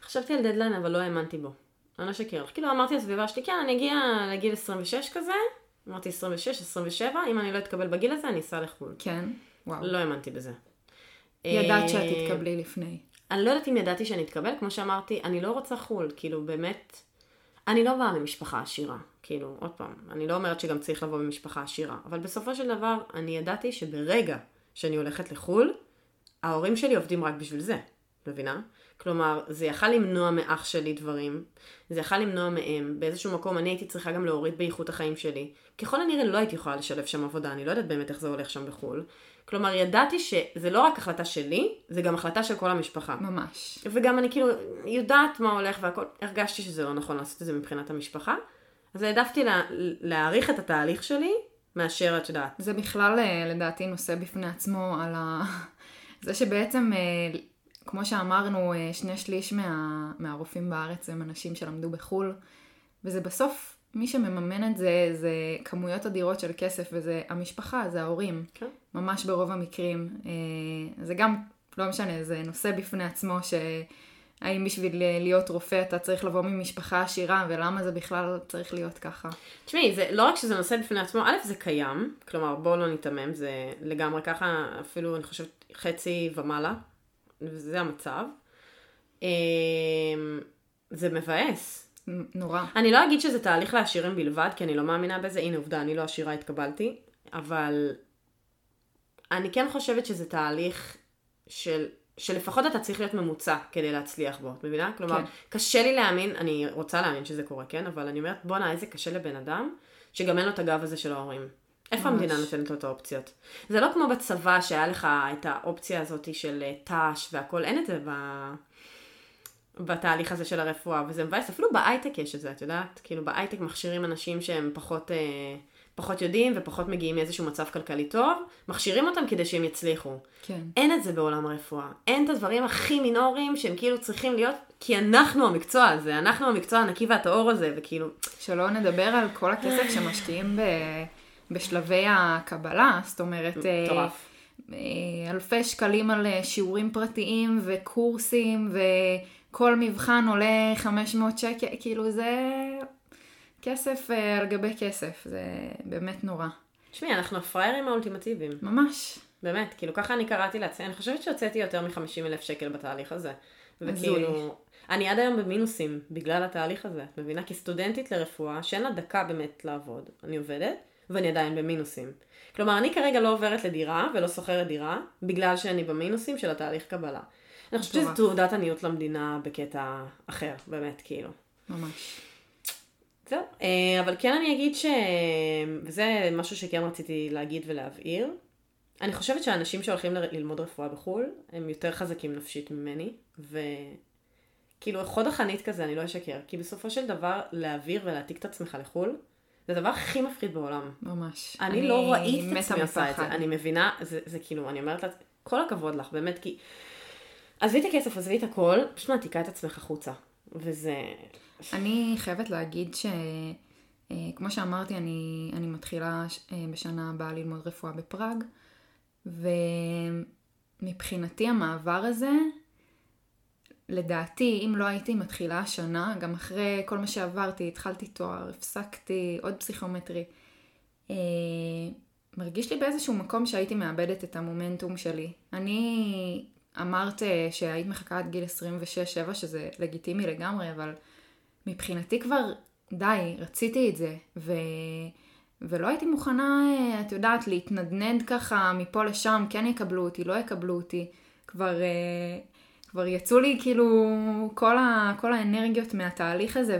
חשבתי על דדליין, אבל לא האמנתי בו. אני לא אשקר לך. כאילו אמרתי לסביבה שלי, כן, אני אגיע לגיל 26 כזה, אמרתי 26, 27, אם אני לא אתקבל בגיל הזה, אני אסע לחו"ל. כן, וואו. לא האמנתי בזה. ידעת שאת אה, תתקבלי לפני. אני לא יודעת אם ידעתי שאני אתקבל, כמו שאמרתי, אני לא רוצה חו"ל, כאילו באמת, אני לא באה ממשפחה עשירה, כאילו, עוד פעם, אני לא אומרת שגם צריך לבוא ממשפחה עשירה, אבל בסופו של דבר, אני ידעתי שברגע שאני הולכת לחו"ל, ההורים שלי עובדים רק בשביל זה, מבינה? כלומר, זה יכל למנוע מאח שלי דברים, זה יכל למנוע מהם, באיזשהו מקום אני הייתי צריכה גם להוריד באיכות החיים שלי. ככל הנראה לא הייתי יכולה לשלב שם עבודה, אני לא יודעת באמת איך זה הולך שם בחו"ל. כלומר, ידעתי שזה לא רק החלטה שלי, זה גם החלטה של כל המשפחה. ממש. וגם אני כאילו יודעת מה הולך והכל, הרגשתי שזה לא נכון לעשות את זה מבחינת המשפחה. אז העדפתי לה, להעריך את התהליך שלי, מאשר את יודעת. זה בכלל אה, לדעתי נושא בפני עצמו על ה... זה שבעצם, אה, כמו שאמרנו, אה, שני שליש מה... מהרופאים בארץ הם אנשים שלמדו בחו"ל, וזה בסוף מי שמממן את זה, זה כמויות אדירות של כסף, וזה המשפחה, זה ההורים. כן. ממש ברוב המקרים. אה, זה גם, לא משנה, זה נושא בפני עצמו, שהאם בשביל להיות רופא אתה צריך לבוא ממשפחה עשירה, ולמה זה בכלל צריך להיות ככה. תשמעי, זה לא רק שזה נושא בפני עצמו, א', זה קיים, כלומר, בואו לא ניתמם, זה לגמרי ככה, אפילו, אני חושבת, חצי ומעלה, וזה המצב. אה, זה מבאס. נורא. אני לא אגיד שזה תהליך לעשירים בלבד, כי אני לא מאמינה בזה. הנה עובדה, אני לא עשירה, התקבלתי. אבל אני כן חושבת שזה תהליך של, שלפחות אתה צריך להיות ממוצע כדי להצליח בו, את מבינה? כלומר, כן. קשה לי להאמין, אני רוצה להאמין שזה קורה, כן? אבל אני אומרת, בואנה, איזה קשה לבן אדם, שגם אין לו את הגב הזה של ההורים. איפה ממש. המדינה נותנת לו את האופציות? זה לא כמו בצבא שהיה לך את האופציה הזאת של אה, ת"ש והכל, אין את זה ב... בתהליך הזה של הרפואה, וזה מבאס, אפילו בהייטק יש את זה, את יודעת? כאילו בהייטק מכשירים אנשים שהם פחות, אה, פחות יודעים ופחות מגיעים מאיזשהו מצב כלכלי טוב, מכשירים אותם כדי שהם יצליחו. כן. אין את זה בעולם הרפואה. אין את הדברים הכי מינוריים שהם כאילו צריכים להיות, כי אנחנו המקצוע הזה, אנחנו המקצוע הנקי והטהור הזה, וכאילו... שלא נדבר על כל הכסף שמשקיעים ב... בשלבי הקבלה, זאת אומרת... אה, מטורף. אלפי שקלים על אה, שיעורים פרטיים וקורסים ו... כל מבחן עולה 500 שקל, כאילו זה כסף אה, על גבי כסף, זה באמת נורא. תשמעי, אנחנו הפראיירים האולטימטיביים. ממש. באמת, כאילו ככה אני קראתי לעצמי, אני חושבת שהוצאתי יותר מ-50 אלף שקל בתהליך הזה. וכאילו, אני עד היום במינוסים בגלל התהליך הזה, את מבינה? כסטודנטית לרפואה, שאין לה דקה באמת לעבוד, אני עובדת, ואני עדיין במינוסים. כלומר, אני כרגע לא עוברת לדירה ולא שוכרת דירה, בגלל שאני במינוסים של התהליך קבלה. אני חושבת שזו תעודת עניות למדינה בקטע אחר, באמת, כאילו. ממש. זהו, אה, אבל כן אני אגיד ש... וזה משהו שכן רציתי להגיד ולהבהיר. אני חושבת שאנשים שהולכים ל- ללמוד רפואה בחו"ל, הם יותר חזקים נפשית ממני, וכאילו חוד החנית כזה, אני לא אשקר, כי בסופו של דבר להעביר ולהעתיק את עצמך לחו"ל, זה הדבר הכי מפחיד בעולם. ממש. אני, אני לא ראית את עצמי עושה את זה, אני מבינה, זה, זה כאילו, אני אומרת לה, כל הכבוד לך, באמת, כי עזבי את הכסף, עזבי את הכל, פשוט מעתיקה את עצמך החוצה, וזה... אני חייבת להגיד ש... אה, כמו שאמרתי, אני, אני מתחילה אה, בשנה הבאה ללמוד רפואה בפראג, ומבחינתי המעבר הזה, לדעתי, אם לא הייתי מתחילה השנה, גם אחרי כל מה שעברתי, התחלתי תואר, הפסקתי עוד פסיכומטרי, אה, מרגיש לי באיזשהו מקום שהייתי מאבדת את המומנטום שלי. אני אמרת שהיית מחכה עד גיל 26-7, שזה לגיטימי לגמרי, אבל מבחינתי כבר, די, רציתי את זה, ו... ולא הייתי מוכנה, את יודעת, להתנדנד ככה מפה לשם, כן יקבלו אותי, לא יקבלו אותי. כבר, כבר יצאו לי כאילו כל, ה... כל האנרגיות מהתהליך הזה,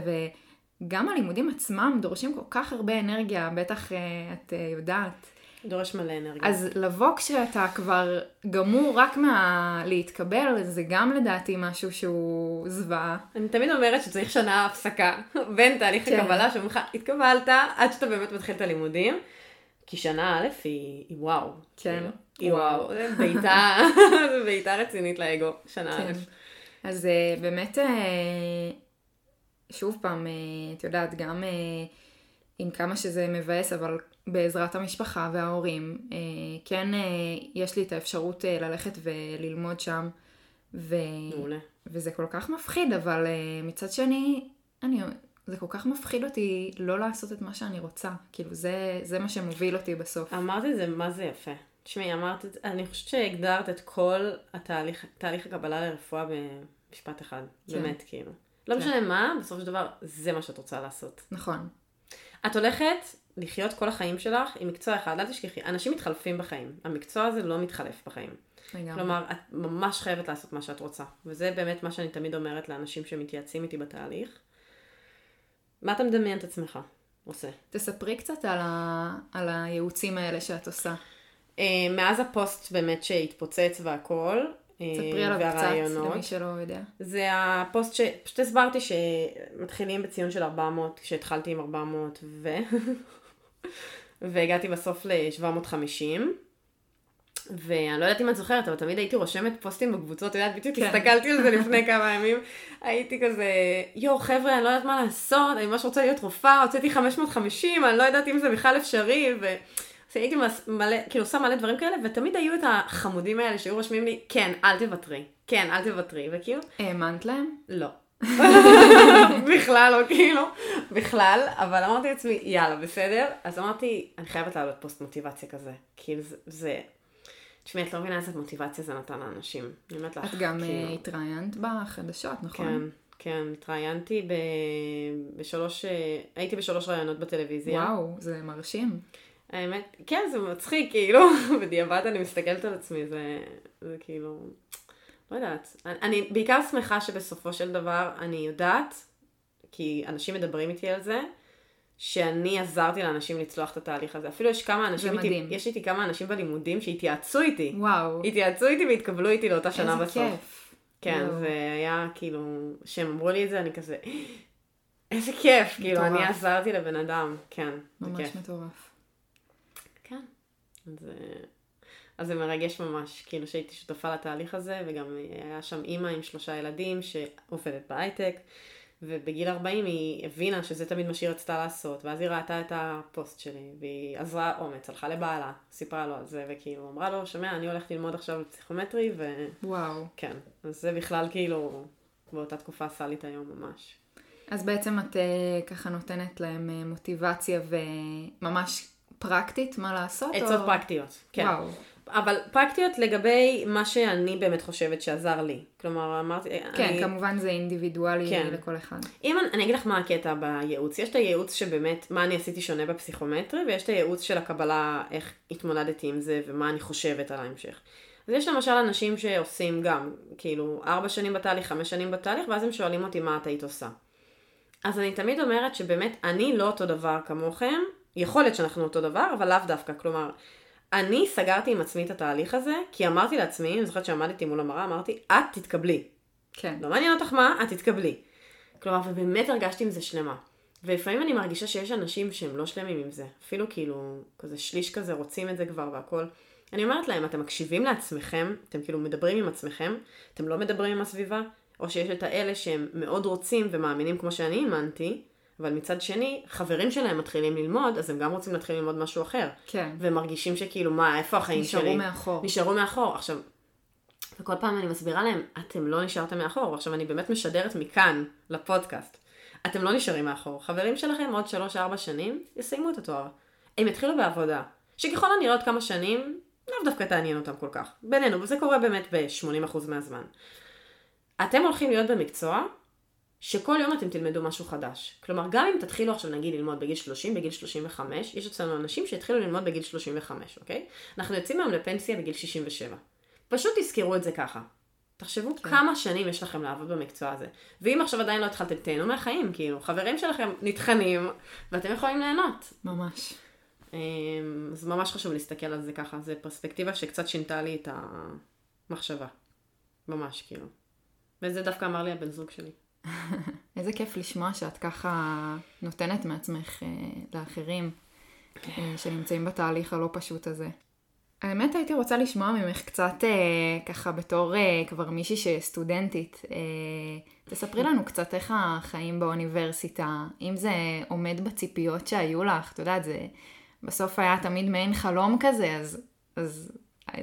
וגם הלימודים עצמם דורשים כל כך הרבה אנרגיה, בטח את יודעת. דורש מלא אנרגיה. אז לבוא כשאתה כבר גמור רק מה... להתקבל, זה גם לדעתי משהו שהוא זוועה. אני תמיד אומרת שצריך שנה הפסקה בין תהליך כן. הקבלה, שאומרים לך, התקבלת, עד שאתה באמת מתחיל את הלימודים. כי שנה א' היא, היא וואו. כן. היא וואו. וואו. בעיטה, בעיטה רצינית לאגו, שנה כן. א'. אז אה, באמת, אה, שוב פעם, אה, את יודעת, גם עם כמה שזה מבאס, אבל בעזרת המשפחה וההורים, אה, כן אה, יש לי את האפשרות אה, ללכת וללמוד שם. ו... מעולה. וזה כל כך מפחיד, אבל מצד שני, אני, זה כל כך מפחיד אותי לא לעשות את מה שאני רוצה. כאילו, זה, זה מה שמוביל אותי בסוף. אמרת את זה, מה זה יפה. תשמעי, אמרת את זה, אני חושבת שהגדרת את כל התהליך, תהליך הקבלה לרפואה במשפט אחד. כן. באמת, כאילו. לא כן. משנה מה, בסופו של דבר, זה מה שאת רוצה לעשות. נכון. את הולכת לחיות כל החיים שלך עם מקצוע אחד, אל תשכחי, אנשים מתחלפים בחיים, המקצוע הזה לא מתחלף בחיים. לגמרי. כלומר, את ממש חייבת לעשות מה שאת רוצה, וזה באמת מה שאני תמיד אומרת לאנשים שמתייעצים איתי בתהליך. מה אתה מדמיין את עצמך עושה? תספרי קצת על, ה... על הייעוצים האלה שאת עושה. אה, מאז הפוסט באמת שהתפוצץ והכל, ספרי עליו קצת, למי שלא יודע. זה הפוסט שפשוט הסברתי שמתחילים בציון של 400, כשהתחלתי עם 400, ו... והגעתי בסוף ל-750. ואני לא יודעת אם את זוכרת, אבל תמיד הייתי רושמת פוסטים בקבוצות, את יודעת, בדיוק כן. הסתכלתי על זה לפני כמה ימים, הייתי כזה, יואו חבר'ה, אני לא יודעת מה לעשות, אני ממש רוצה להיות רופאה, הוצאתי 550, אני לא יודעת אם זה בכלל אפשרי, ו... אז הייתי מלא, כאילו עושה מלא דברים כאלה, ותמיד היו את החמודים האלה שהיו רושמים לי, כן, אל תוותרי, כן, אל תוותרי, וכאילו... האמנת להם? לא. בכלל לא, כאילו, בכלל, אבל אמרתי לעצמי, יאללה, בסדר. אז אמרתי, אני חייבת לעלות פוסט מוטיבציה כזה. כאילו, זה... זה... תשמעי, את לא מבינה איזה מוטיבציה זה נתן לאנשים. אני אומרת לך, את גם כאילו... התראיינת בחדשות, נכון? כן, כן, התראיינתי ב... בשלוש... הייתי בשלוש ראיונות בטלוויזיה. וואו, זה מרשים. האמת, כן, זה מצחיק, כאילו, בדיעבד אני מסתכלת על עצמי, זה, זה כאילו, לא יודעת. אני, אני בעיקר שמחה שבסופו של דבר אני יודעת, כי אנשים מדברים איתי על זה, שאני עזרתי לאנשים לצלוח את התהליך הזה. אפילו יש כמה אנשים איתי, יש איתי כמה אנשים בלימודים שהתייעצו איתי. וואו. התייעצו איתי והתקבלו איתי לאותה שנה בסוף. איזה כיף. כן, וואו. זה היה כאילו, כשהם אמרו לי את זה, אני כזה, איזה כיף, מטורף. כאילו, אני עזרתי לבן אדם, כן, ממש כיף. מטורף. אז, אז זה מרגש ממש, כאילו שהייתי שותפה לתהליך הזה, וגם היה שם אימא עם שלושה ילדים שעובדת בהייטק, ובגיל 40 היא הבינה שזה תמיד מה שהיא רצתה לעשות, ואז היא ראתה את הפוסט שלי, והיא עזרה אומץ, הלכה לבעלה, סיפרה לו על זה, וכאילו אמרה לו, שומע, אני הולכת ללמוד עכשיו פסיכומטרי, ו... וואו. כן, אז זה בכלל כאילו, באותה תקופה עשה לי את היום ממש. אז בעצם את uh, ככה נותנת להם uh, מוטיבציה וממש פרקטית מה לעשות? עצות או... פרקטיות, כן. וואו. אבל פרקטיות לגבי מה שאני באמת חושבת שעזר לי. כלומר, אמרתי... כן, אני... כמובן זה אינדיבידואלי כן. לכל אחד. אם אני, אני אגיד לך מה הקטע בייעוץ. יש את הייעוץ שבאמת, מה אני עשיתי שונה בפסיכומטרי, ויש את הייעוץ של הקבלה, איך התמודדתי עם זה, ומה אני חושבת על ההמשך. אז יש למשל אנשים שעושים גם, כאילו, ארבע שנים בתהליך, חמש שנים בתהליך, ואז הם שואלים אותי מה את היית עושה. אז אני תמיד אומרת שבאמת, אני לא אותו דבר כמוכם, יכול להיות שאנחנו אותו דבר, אבל לאו דווקא. כלומר, אני סגרתי עם עצמי את התהליך הזה, כי אמרתי לעצמי, אני זוכרת שעמדתי מול המראה, אמרתי, את תתקבלי. כן. לא מעניין אותך מה, את תתקבלי. כלומר, ובאמת הרגשתי עם זה שלמה. ולפעמים אני מרגישה שיש אנשים שהם לא שלמים עם זה. אפילו כאילו, כזה שליש כזה רוצים את זה כבר והכל. אני אומרת להם, אתם מקשיבים לעצמכם, אתם כאילו מדברים עם עצמכם, אתם לא מדברים עם הסביבה, או שיש את האלה שהם מאוד רוצים ומאמינים כמו שאני האמנתי, אבל מצד שני, חברים שלהם מתחילים ללמוד, אז הם גם רוצים להתחיל ללמוד משהו אחר. כן. והם מרגישים שכאילו, מה, איפה החיים נשארו שלי? נשארו מאחור. נשארו מאחור. עכשיו, וכל פעם אני מסבירה להם, אתם לא נשארתם מאחור, ועכשיו אני באמת משדרת מכאן לפודקאסט. אתם לא נשארים מאחור. חברים שלכם עוד 3-4 שנים יסיימו את התואר. הם יתחילו בעבודה, שככל הנראה עוד כמה שנים, לאו דווקא תעניין אותם כל כך. בינינו, וזה קורה באמת ב-80% מהזמן. אתם הולכים להיות במקצוע שכל יום אתם תלמדו משהו חדש. כלומר, גם אם תתחילו עכשיו נגיד ללמוד בגיל 30, בגיל 35, יש אצלנו אנשים שהתחילו ללמוד בגיל 35, אוקיי? אנחנו יוצאים היום לפנסיה בגיל 67. פשוט תזכרו את זה ככה. תחשבו כן. כמה שנים יש לכם לעבוד במקצוע הזה. ואם עכשיו עדיין לא התחלתם, תהנו מהחיים, כאילו, חברים שלכם נטחנים, ואתם יכולים ליהנות. ממש. אמ, אז ממש חשוב להסתכל על זה ככה, זו פרספקטיבה שקצת שינתה לי את המחשבה. ממש, כאילו. וזה דווקא אמר לי הבן זוג שלי. איזה כיף לשמוע שאת ככה נותנת מעצמך אה, לאחרים אה, שנמצאים בתהליך הלא פשוט הזה. האמת הייתי רוצה לשמוע ממך קצת אה, ככה בתור אה, כבר מישהי שסטודנטית. אה, תספרי לנו קצת איך החיים באוניברסיטה, אם זה עומד בציפיות שהיו לך, את יודעת, זה בסוף היה תמיד מעין חלום כזה, אז, אז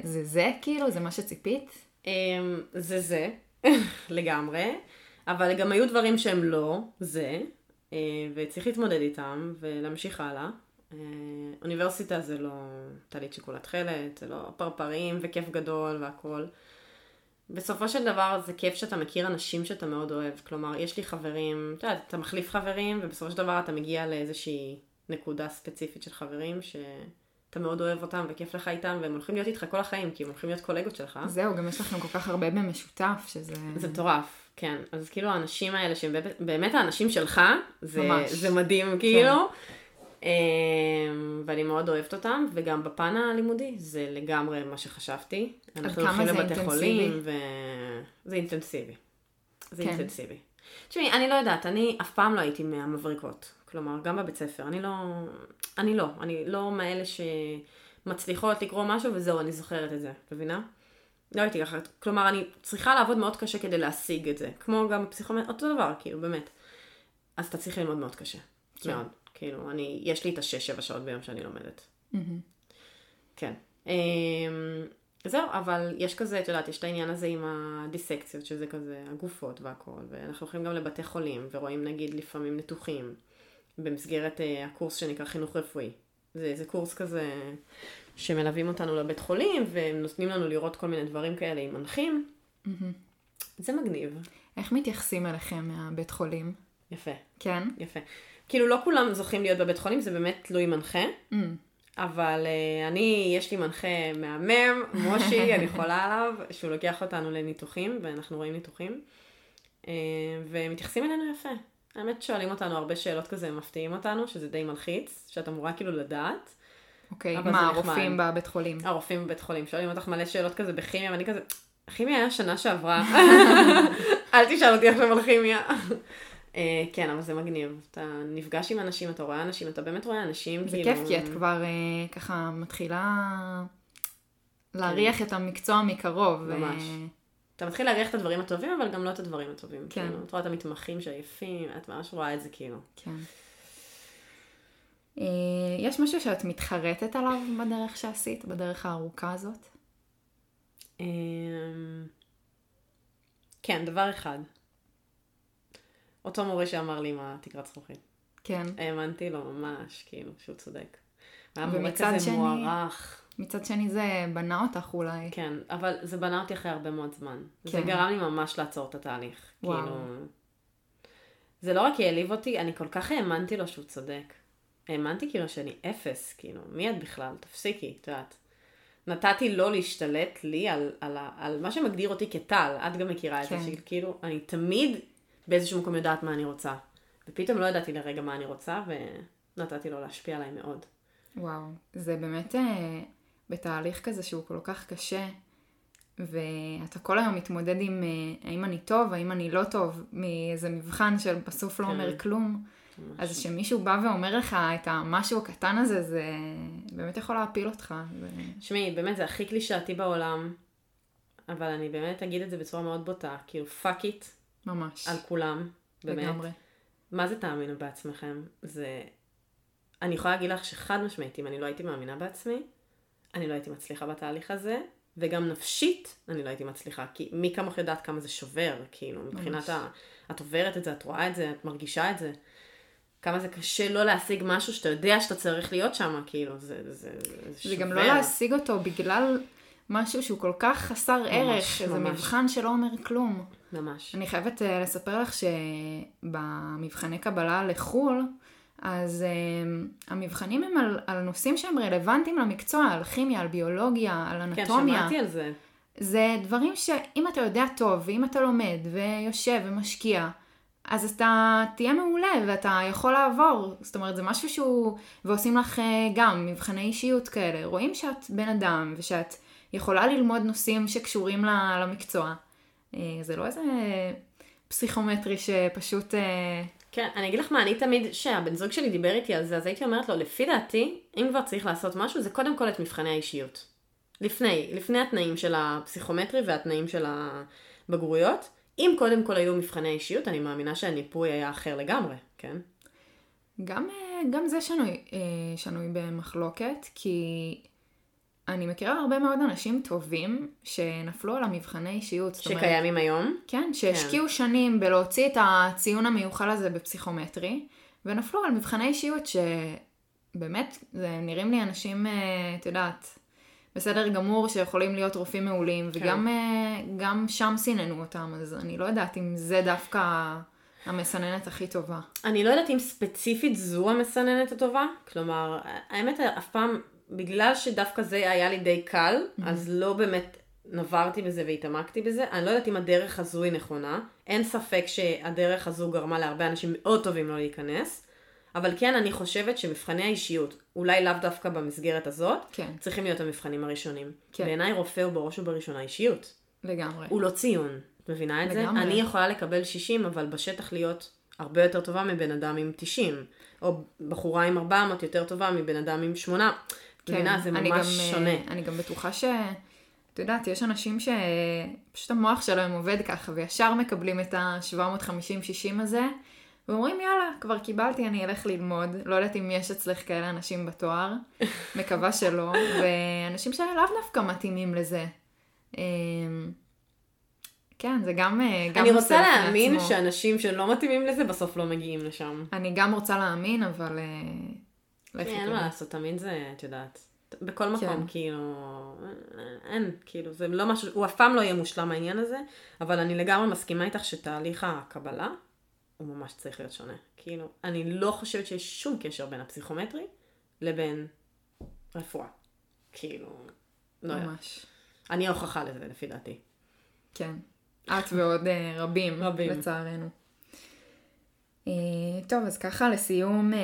זה זה כאילו? זה מה שציפית? אמ, זה זה, לגמרי. אבל גם היו דברים שהם לא זה, אה, וצריך להתמודד איתם ולהמשיך הלאה. אה, אוניברסיטה זה לא טלית שכולה תכלת, זה לא פרפרים וכיף גדול והכל. בסופו של דבר זה כיף שאתה מכיר אנשים שאתה מאוד אוהב. כלומר, יש לי חברים, אתה יודע, אתה מחליף חברים, ובסופו של דבר אתה מגיע לאיזושהי נקודה ספציפית של חברים שאתה מאוד אוהב אותם וכיף לך איתם, והם הולכים להיות איתך כל החיים, כי הם הולכים להיות קולגות שלך. זהו, גם יש לכם כל כך הרבה במשותף, שזה... זה מטורף. כן, אז כאילו האנשים האלה שהם באמת האנשים שלך, זה, זה מדהים כן. כאילו. כן. ואני מאוד אוהבת אותם, וגם בפן הלימודי זה לגמרי מה שחשבתי. אנחנו הולכים לבתי חולים, וזה אינטנסיבי. זה כן. אינטנסיבי. תשמעי, אני לא יודעת, אני אף פעם לא הייתי מהמבריקות. כלומר, גם בבית ספר, אני לא, אני לא, אני לא מאלה שמצליחות לקרוא משהו וזהו, אני זוכרת את זה, מבינה? לא הייתי ככה, כלומר אני צריכה לעבוד מאוד קשה כדי להשיג את זה, כמו גם פסיכומטר, אותו דבר, כאילו, באמת. אז אתה צריך ללמוד מאוד קשה, כן. מאוד, כאילו, אני, יש לי את השש-שבע שעות ביום שאני לומדת. Mm-hmm. כן. אמ, זהו, אבל יש כזה, את יודעת, יש את העניין הזה עם הדיסקציות, שזה כזה הגופות והכל, ואנחנו הולכים גם לבתי חולים, ורואים נגיד לפעמים ניתוחים, במסגרת uh, הקורס שנקרא חינוך רפואי. זה, זה קורס כזה שמלווים אותנו לבית חולים, והם נותנים לנו לראות כל מיני דברים כאלה עם מנחים. Mm-hmm. זה מגניב. איך מתייחסים אליכם מהבית חולים? יפה. כן? יפה. כאילו לא כולם זוכים להיות בבית חולים, זה באמת תלוי מנחה. Mm. אבל uh, אני, יש לי מנחה מהמם, מושי, אני חולה עליו, שהוא לוקח אותנו לניתוחים, ואנחנו רואים ניתוחים. Uh, ומתייחסים אלינו יפה. האמת שואלים אותנו הרבה שאלות כזה, מפתיעים אותנו, שזה די מלחיץ, שאת אמורה כאילו לדעת. אוקיי, okay, מה, הרופאים בבית חולים? הרופאים בבית חולים, שואלים אותך מלא שאלות כזה בכימיה, ואני כזה, כימיה היה שנה שעברה, אל תשאל אותי עכשיו על כימיה. אה, כן, אבל זה מגניב. אתה נפגש עם אנשים, אתה רואה אנשים, אתה באמת רואה אנשים, זה כאילו... כיף, כי את כבר אה, ככה מתחילה להריח כן. את המקצוע מקרוב. ממש. אתה מתחיל להריח את הדברים הטובים, אבל גם לא את הדברים הטובים. כן. כאילו, את רואה את המתמחים שעייפים, את ממש רואה את זה כאילו. כן. אה, יש משהו שאת מתחרטת עליו בדרך שעשית, בדרך הארוכה הזאת? אמ, כן, דבר אחד. אותו מורה שאמר לי מה תקרת זכוכית. כן. האמנתי לו ממש, כאילו, שהוא צודק. היה מורה כזה שני, מוערך. מצד שני זה בנה אותך אולי. כן, אבל זה בנה אותי אחרי הרבה מאוד זמן. כן. זה גרם לי ממש לעצור את התהליך. וואו. כאילו... זה לא רק העליב אותי, אני כל כך האמנתי לו שהוא צודק. האמנתי כאילו שאני אפס, כאילו, מי את בכלל? תפסיקי, את יודעת. נתתי לו להשתלט לי על, על, על, על מה שמגדיר אותי כטל, את גם מכירה את כן. זה, שכאילו, אני תמיד באיזשהו מקום יודעת מה אני רוצה. ופתאום לא ידעתי לרגע מה אני רוצה, ונתתי לו להשפיע עליי מאוד. וואו, זה באמת אה, בתהליך כזה שהוא כל כך קשה, ואתה כל היום מתמודד עם אה, האם אני טוב, האם אני לא טוב, מאיזה מבחן שבסוף לא כן. אומר כלום. אז כשמישהו בא ואומר לך את המשהו הקטן הזה, זה באמת יכול להפיל אותך. תשמעי, באמת זה הכי קלישאתי בעולם, אבל אני באמת אגיד את זה בצורה מאוד בוטה, כאילו fuck it. ממש. על כולם, באמת. לגמרי. מה זה תאמינו בעצמכם? זה... אני יכולה להגיד לך שחד משמעית, אם אני לא הייתי מאמינה בעצמי, אני לא הייתי מצליחה בתהליך הזה, וגם נפשית אני לא הייתי מצליחה, כי מי כמוך יודעת כמה זה שובר, כאילו, מבחינת ה... את עוברת את זה, את רואה את זה, את מרגישה את זה. כמה זה קשה לא להשיג משהו שאתה יודע שאתה צריך להיות שם, כאילו, זה, זה, זה, זה שובר. זה גם לא להשיג אותו בגלל משהו שהוא כל כך חסר ממש, ערך, איזה מבחן שלא אומר כלום. ממש. אני חייבת uh, לספר לך שבמבחני קבלה לחו"ל, אז uh, המבחנים הם על, על נושאים שהם רלוונטיים למקצוע, על כימיה, על ביולוגיה, על כן, אנטומיה. כן, שמעתי על זה. זה דברים שאם אתה יודע טוב, ואם אתה לומד, ויושב ומשקיע, אז אתה תהיה מעולה ואתה יכול לעבור. זאת אומרת, זה משהו שהוא... ועושים לך אה, גם מבחני אישיות כאלה. רואים שאת בן אדם ושאת יכולה ללמוד נושאים שקשורים למקצוע. אה, זה לא איזה פסיכומטרי שפשוט... אה, כן, אני אגיד לך מה, אני תמיד, שהבן זוג שלי דיבר איתי על זה, אז הייתי אומרת לו, לפי דעתי, אם כבר צריך לעשות משהו, זה קודם כל את מבחני האישיות. לפני, לפני התנאים של הפסיכומטרי והתנאים של הבגרויות. אם קודם כל היו מבחני אישיות, אני מאמינה שהניפוי היה אחר לגמרי, כן? גם, אה, גם זה שנוי, שנוי במחלוקת, כי אני מכירה הרבה מאוד אנשים טובים שנפלו על המבחני אישיות. שקיימים אומרת, היום? כן, שהשקיעו כן. שנים בלהוציא את הציון המיוחל הזה בפסיכומטרי, ונפלו על מבחני אישיות שבאמת, זה נראים לי אנשים, אה, את יודעת, בסדר גמור שיכולים להיות רופאים מעולים, כן. וגם אה, שם סיננו אותם, אז אני לא יודעת אם זה דווקא המסננת הכי טובה. אני לא יודעת אם ספציפית זו המסננת הטובה, כלומר, האמת אף פעם... בגלל שדווקא זה היה לי די קל, mm-hmm. אז לא באמת נברתי בזה והתעמקתי בזה. אני לא יודעת אם הדרך הזו היא נכונה. אין ספק שהדרך הזו גרמה להרבה אנשים מאוד טובים לא להיכנס. אבל כן, אני חושבת שמבחני האישיות, אולי לאו דווקא במסגרת הזאת, כן. צריכים להיות המבחנים הראשונים. כן. בעיניי רופא הוא בראש ובראשונה אישיות. לגמרי. הוא לא ציון. את מבינה את לגמרי. זה? אני יכולה לקבל 60, אבל בשטח להיות הרבה יותר טובה מבן אדם עם 90. או בחורה עם 400 יותר טובה מבן אדם עם 8. כן, מבינה? זה ממש גם, אה, שונה. אני גם בטוחה ש... את יודעת, יש אנשים שפשוט המוח שלהם עובד ככה, וישר מקבלים את ה-750-60 הזה, ואומרים, יאללה, כבר קיבלתי, אני אלך ללמוד. לא יודעת אם יש אצלך כאלה אנשים בתואר, מקווה שלא, ואנשים שלאו דווקא מתאימים לזה. אמ, כן, זה גם, אה, גם אני רוצה להאמין עצמו. שאנשים שלא מתאימים לזה בסוף לא מגיעים לשם. אני גם רוצה להאמין, אבל... כן, אין מה לעשות, תמיד זה, את יודעת. בכל מקום, כן. כאילו, אין, כאילו, זה לא משהו, הוא אף פעם לא יהיה מושלם העניין הזה, אבל אני לגמרי מסכימה איתך שתהליך הקבלה, הוא ממש צריך להיות שונה. כאילו, אני לא חושבת שיש שום קשר בין הפסיכומטרי לבין רפואה. כאילו, לא יודעת. ממש. אני ההוכחה לזה, לפי דעתי. כן. את ועוד uh, רבים, רבים, לצערנו. Uh, טוב, אז ככה לסיום, uh,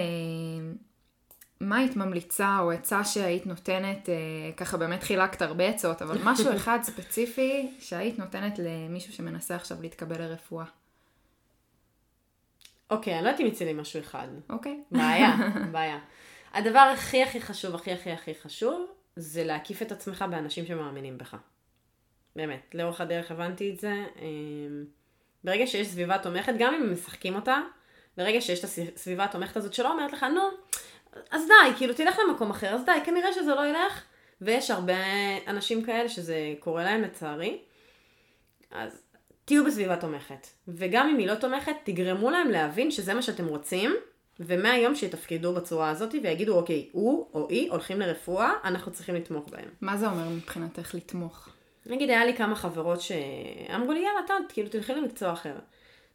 מה היית ממליצה או עצה שהיית נותנת, אה, ככה באמת חילקת הרבה עצות, אבל משהו אחד ספציפי שהיית נותנת למישהו שמנסה עכשיו להתקבל לרפואה? אוקיי, okay, אני לא יודעת אם יצא לי משהו אחד. אוקיי. Okay. בעיה, בעיה. הדבר הכי הכי חשוב, הכי הכי הכי חשוב, זה להקיף את עצמך באנשים שמאמינים בך. באמת, לאורך הדרך הבנתי את זה. אמ, ברגע שיש סביבה תומכת, גם אם הם משחקים אותה, ברגע שיש את הסביבה התומכת הזאת שלא אומרת לך, נו, אז די, כאילו תלך למקום אחר, אז די, כנראה שזה לא ילך. ויש הרבה אנשים כאלה שזה קורה להם לצערי. אז תהיו בסביבה תומכת. וגם אם היא לא תומכת, תגרמו להם להבין שזה מה שאתם רוצים, ומהיום שיתפקדו בצורה הזאת ויגידו, אוקיי, הוא או היא הולכים לרפואה, אנחנו צריכים לתמוך בהם. מה זה אומר מבחינתך לתמוך? נגיד, היה לי כמה חברות שאמרו לי, יאללה, אתה, כאילו, תלכי למקצוע אחר.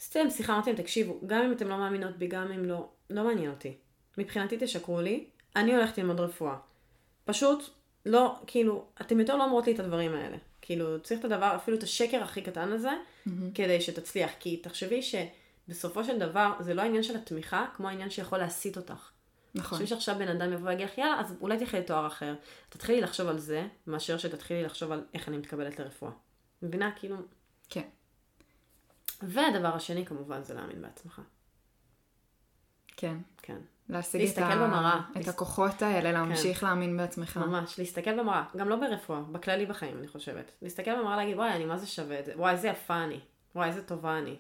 סתם שיחה, אמרתי להם, תקשיבו, גם אם אתם לא מאמינות בי, גם אם לא, לא מעניין אותי. מבחינתי תשקרו לי, אני הולכת ללמוד רפואה. פשוט, לא, כאילו, אתם יותר לא אומרות לי את הדברים האלה. כאילו, צריך את הדבר, אפילו את השקר הכי קטן הזה, mm-hmm. כדי שתצליח. כי תחשבי בסופו של דבר, זה לא העניין של התמיכה, כמו העניין שיכול להסיט אותך. נכון. חושבים שעכשיו בן אדם יבוא ויגיד לך, יאללה, אז אולי תחלי תואר אחר. תתחילי לחשוב על זה, מאשר שתתחילי לחשוב על איך אני מתקבלת לרפואה. מבינה? כאילו... כן. והדבר השני, כמובן, זה להאמין בעצמך. כן. כן. להשיג את, ה... במראה. את להס- הכוחות האלה, להמשיך להאמין בעצמך. ממש, להסתכל במראה. גם לא ברפואה, בכללי בחיים, אני חושבת. להסתכל במראה, להגיד, וואי, אני מה זה שווה את זה. וואי, איזה יפה אני. וואי, איזה טובה אני.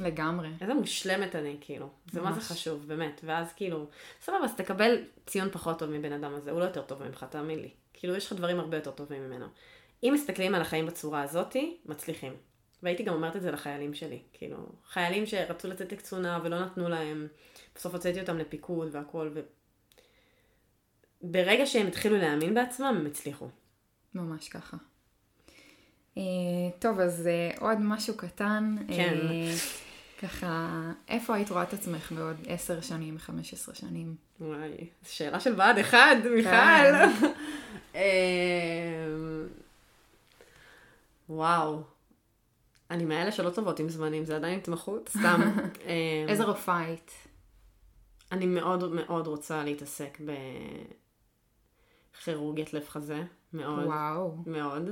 לגמרי. איזה מושלמת אני, כאילו. זה מה זה ממש. חשוב, באמת. ואז כאילו, סבבה, אז תקבל ציון פחות טוב מבן אדם הזה, הוא לא יותר טוב ממך, תאמין לי. כאילו, יש לך דברים הרבה יותר טובים ממנו. אם מסתכלים על החיים בצורה הזאתי, מצליחים. והייתי גם אומרת את זה לחיילים שלי. כאילו, חיילים שרצו לצאת לקצונה ולא נתנו להם, בסוף הוצאתי אותם לפיקוד והכל, ו... ברגע שהם התחילו להאמין בעצמם, הם הצליחו. ממש ככה. אה, טוב, אז אה, עוד משהו קטן. כן. אה, ככה, איפה היית רואה את עצמך בעוד עשר שנים, 15 שנים? וואי, שאלה של ועד אחד, מיכל. כן. אמ, וואו. אני מאלה שלא טובות עם זמנים, זה עדיין התמחות, סתם. אמ, איזה רופאה היית? אני מאוד מאוד רוצה להתעסק בכירורגית לב חזה, מאוד. וואו. מאוד.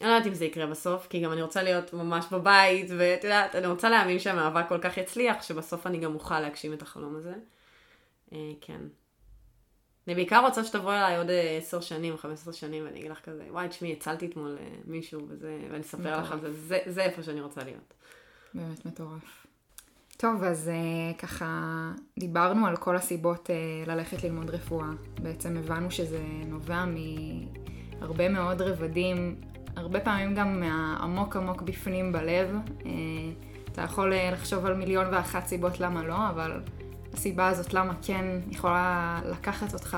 אני לא יודעת אם זה יקרה בסוף, כי גם אני רוצה להיות ממש בבית, ואת יודעת, אני רוצה להאמין שהמאבק כל כך יצליח, שבסוף אני גם אוכל להגשים את החלום הזה. אה, כן. אני בעיקר רוצה שתבוא אליי עוד אה, 10 שנים או 15 שנים, ואני אגיד לך כזה, וואי, תשמעי, הצלתי אתמול אה, מישהו, וזה, ואני אספר לך על זה, זה, זה איפה שאני רוצה להיות. באמת מטורף. טוב, אז uh, ככה דיברנו על כל הסיבות ללכת ללמוד רפואה. בעצם הבנו שזה נובע מהרבה מאוד רבדים, הרבה פעמים גם מהעמוק עמוק בפנים בלב. אתה יכול לחשוב על מיליון ואחת סיבות למה לא, אבל הסיבה הזאת למה כן יכולה לקחת אותך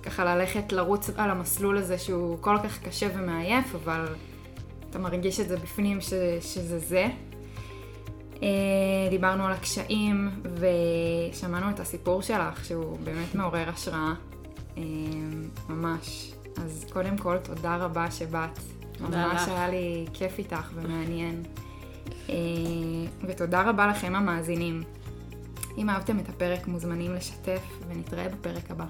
וככה ללכת לרוץ על המסלול הזה שהוא כל כך קשה ומעייף, אבל אתה מרגיש את זה בפנים ש, שזה זה. אה, דיברנו על הקשיים ושמענו את הסיפור שלך שהוא באמת מעורר השראה. אה, ממש. אז קודם כל, תודה רבה שבאת. ממש לך. היה לי כיף איתך ומעניין. אה, ותודה רבה לכם המאזינים. אם אהבתם את הפרק, מוזמנים לשתף, ונתראה בפרק הבא.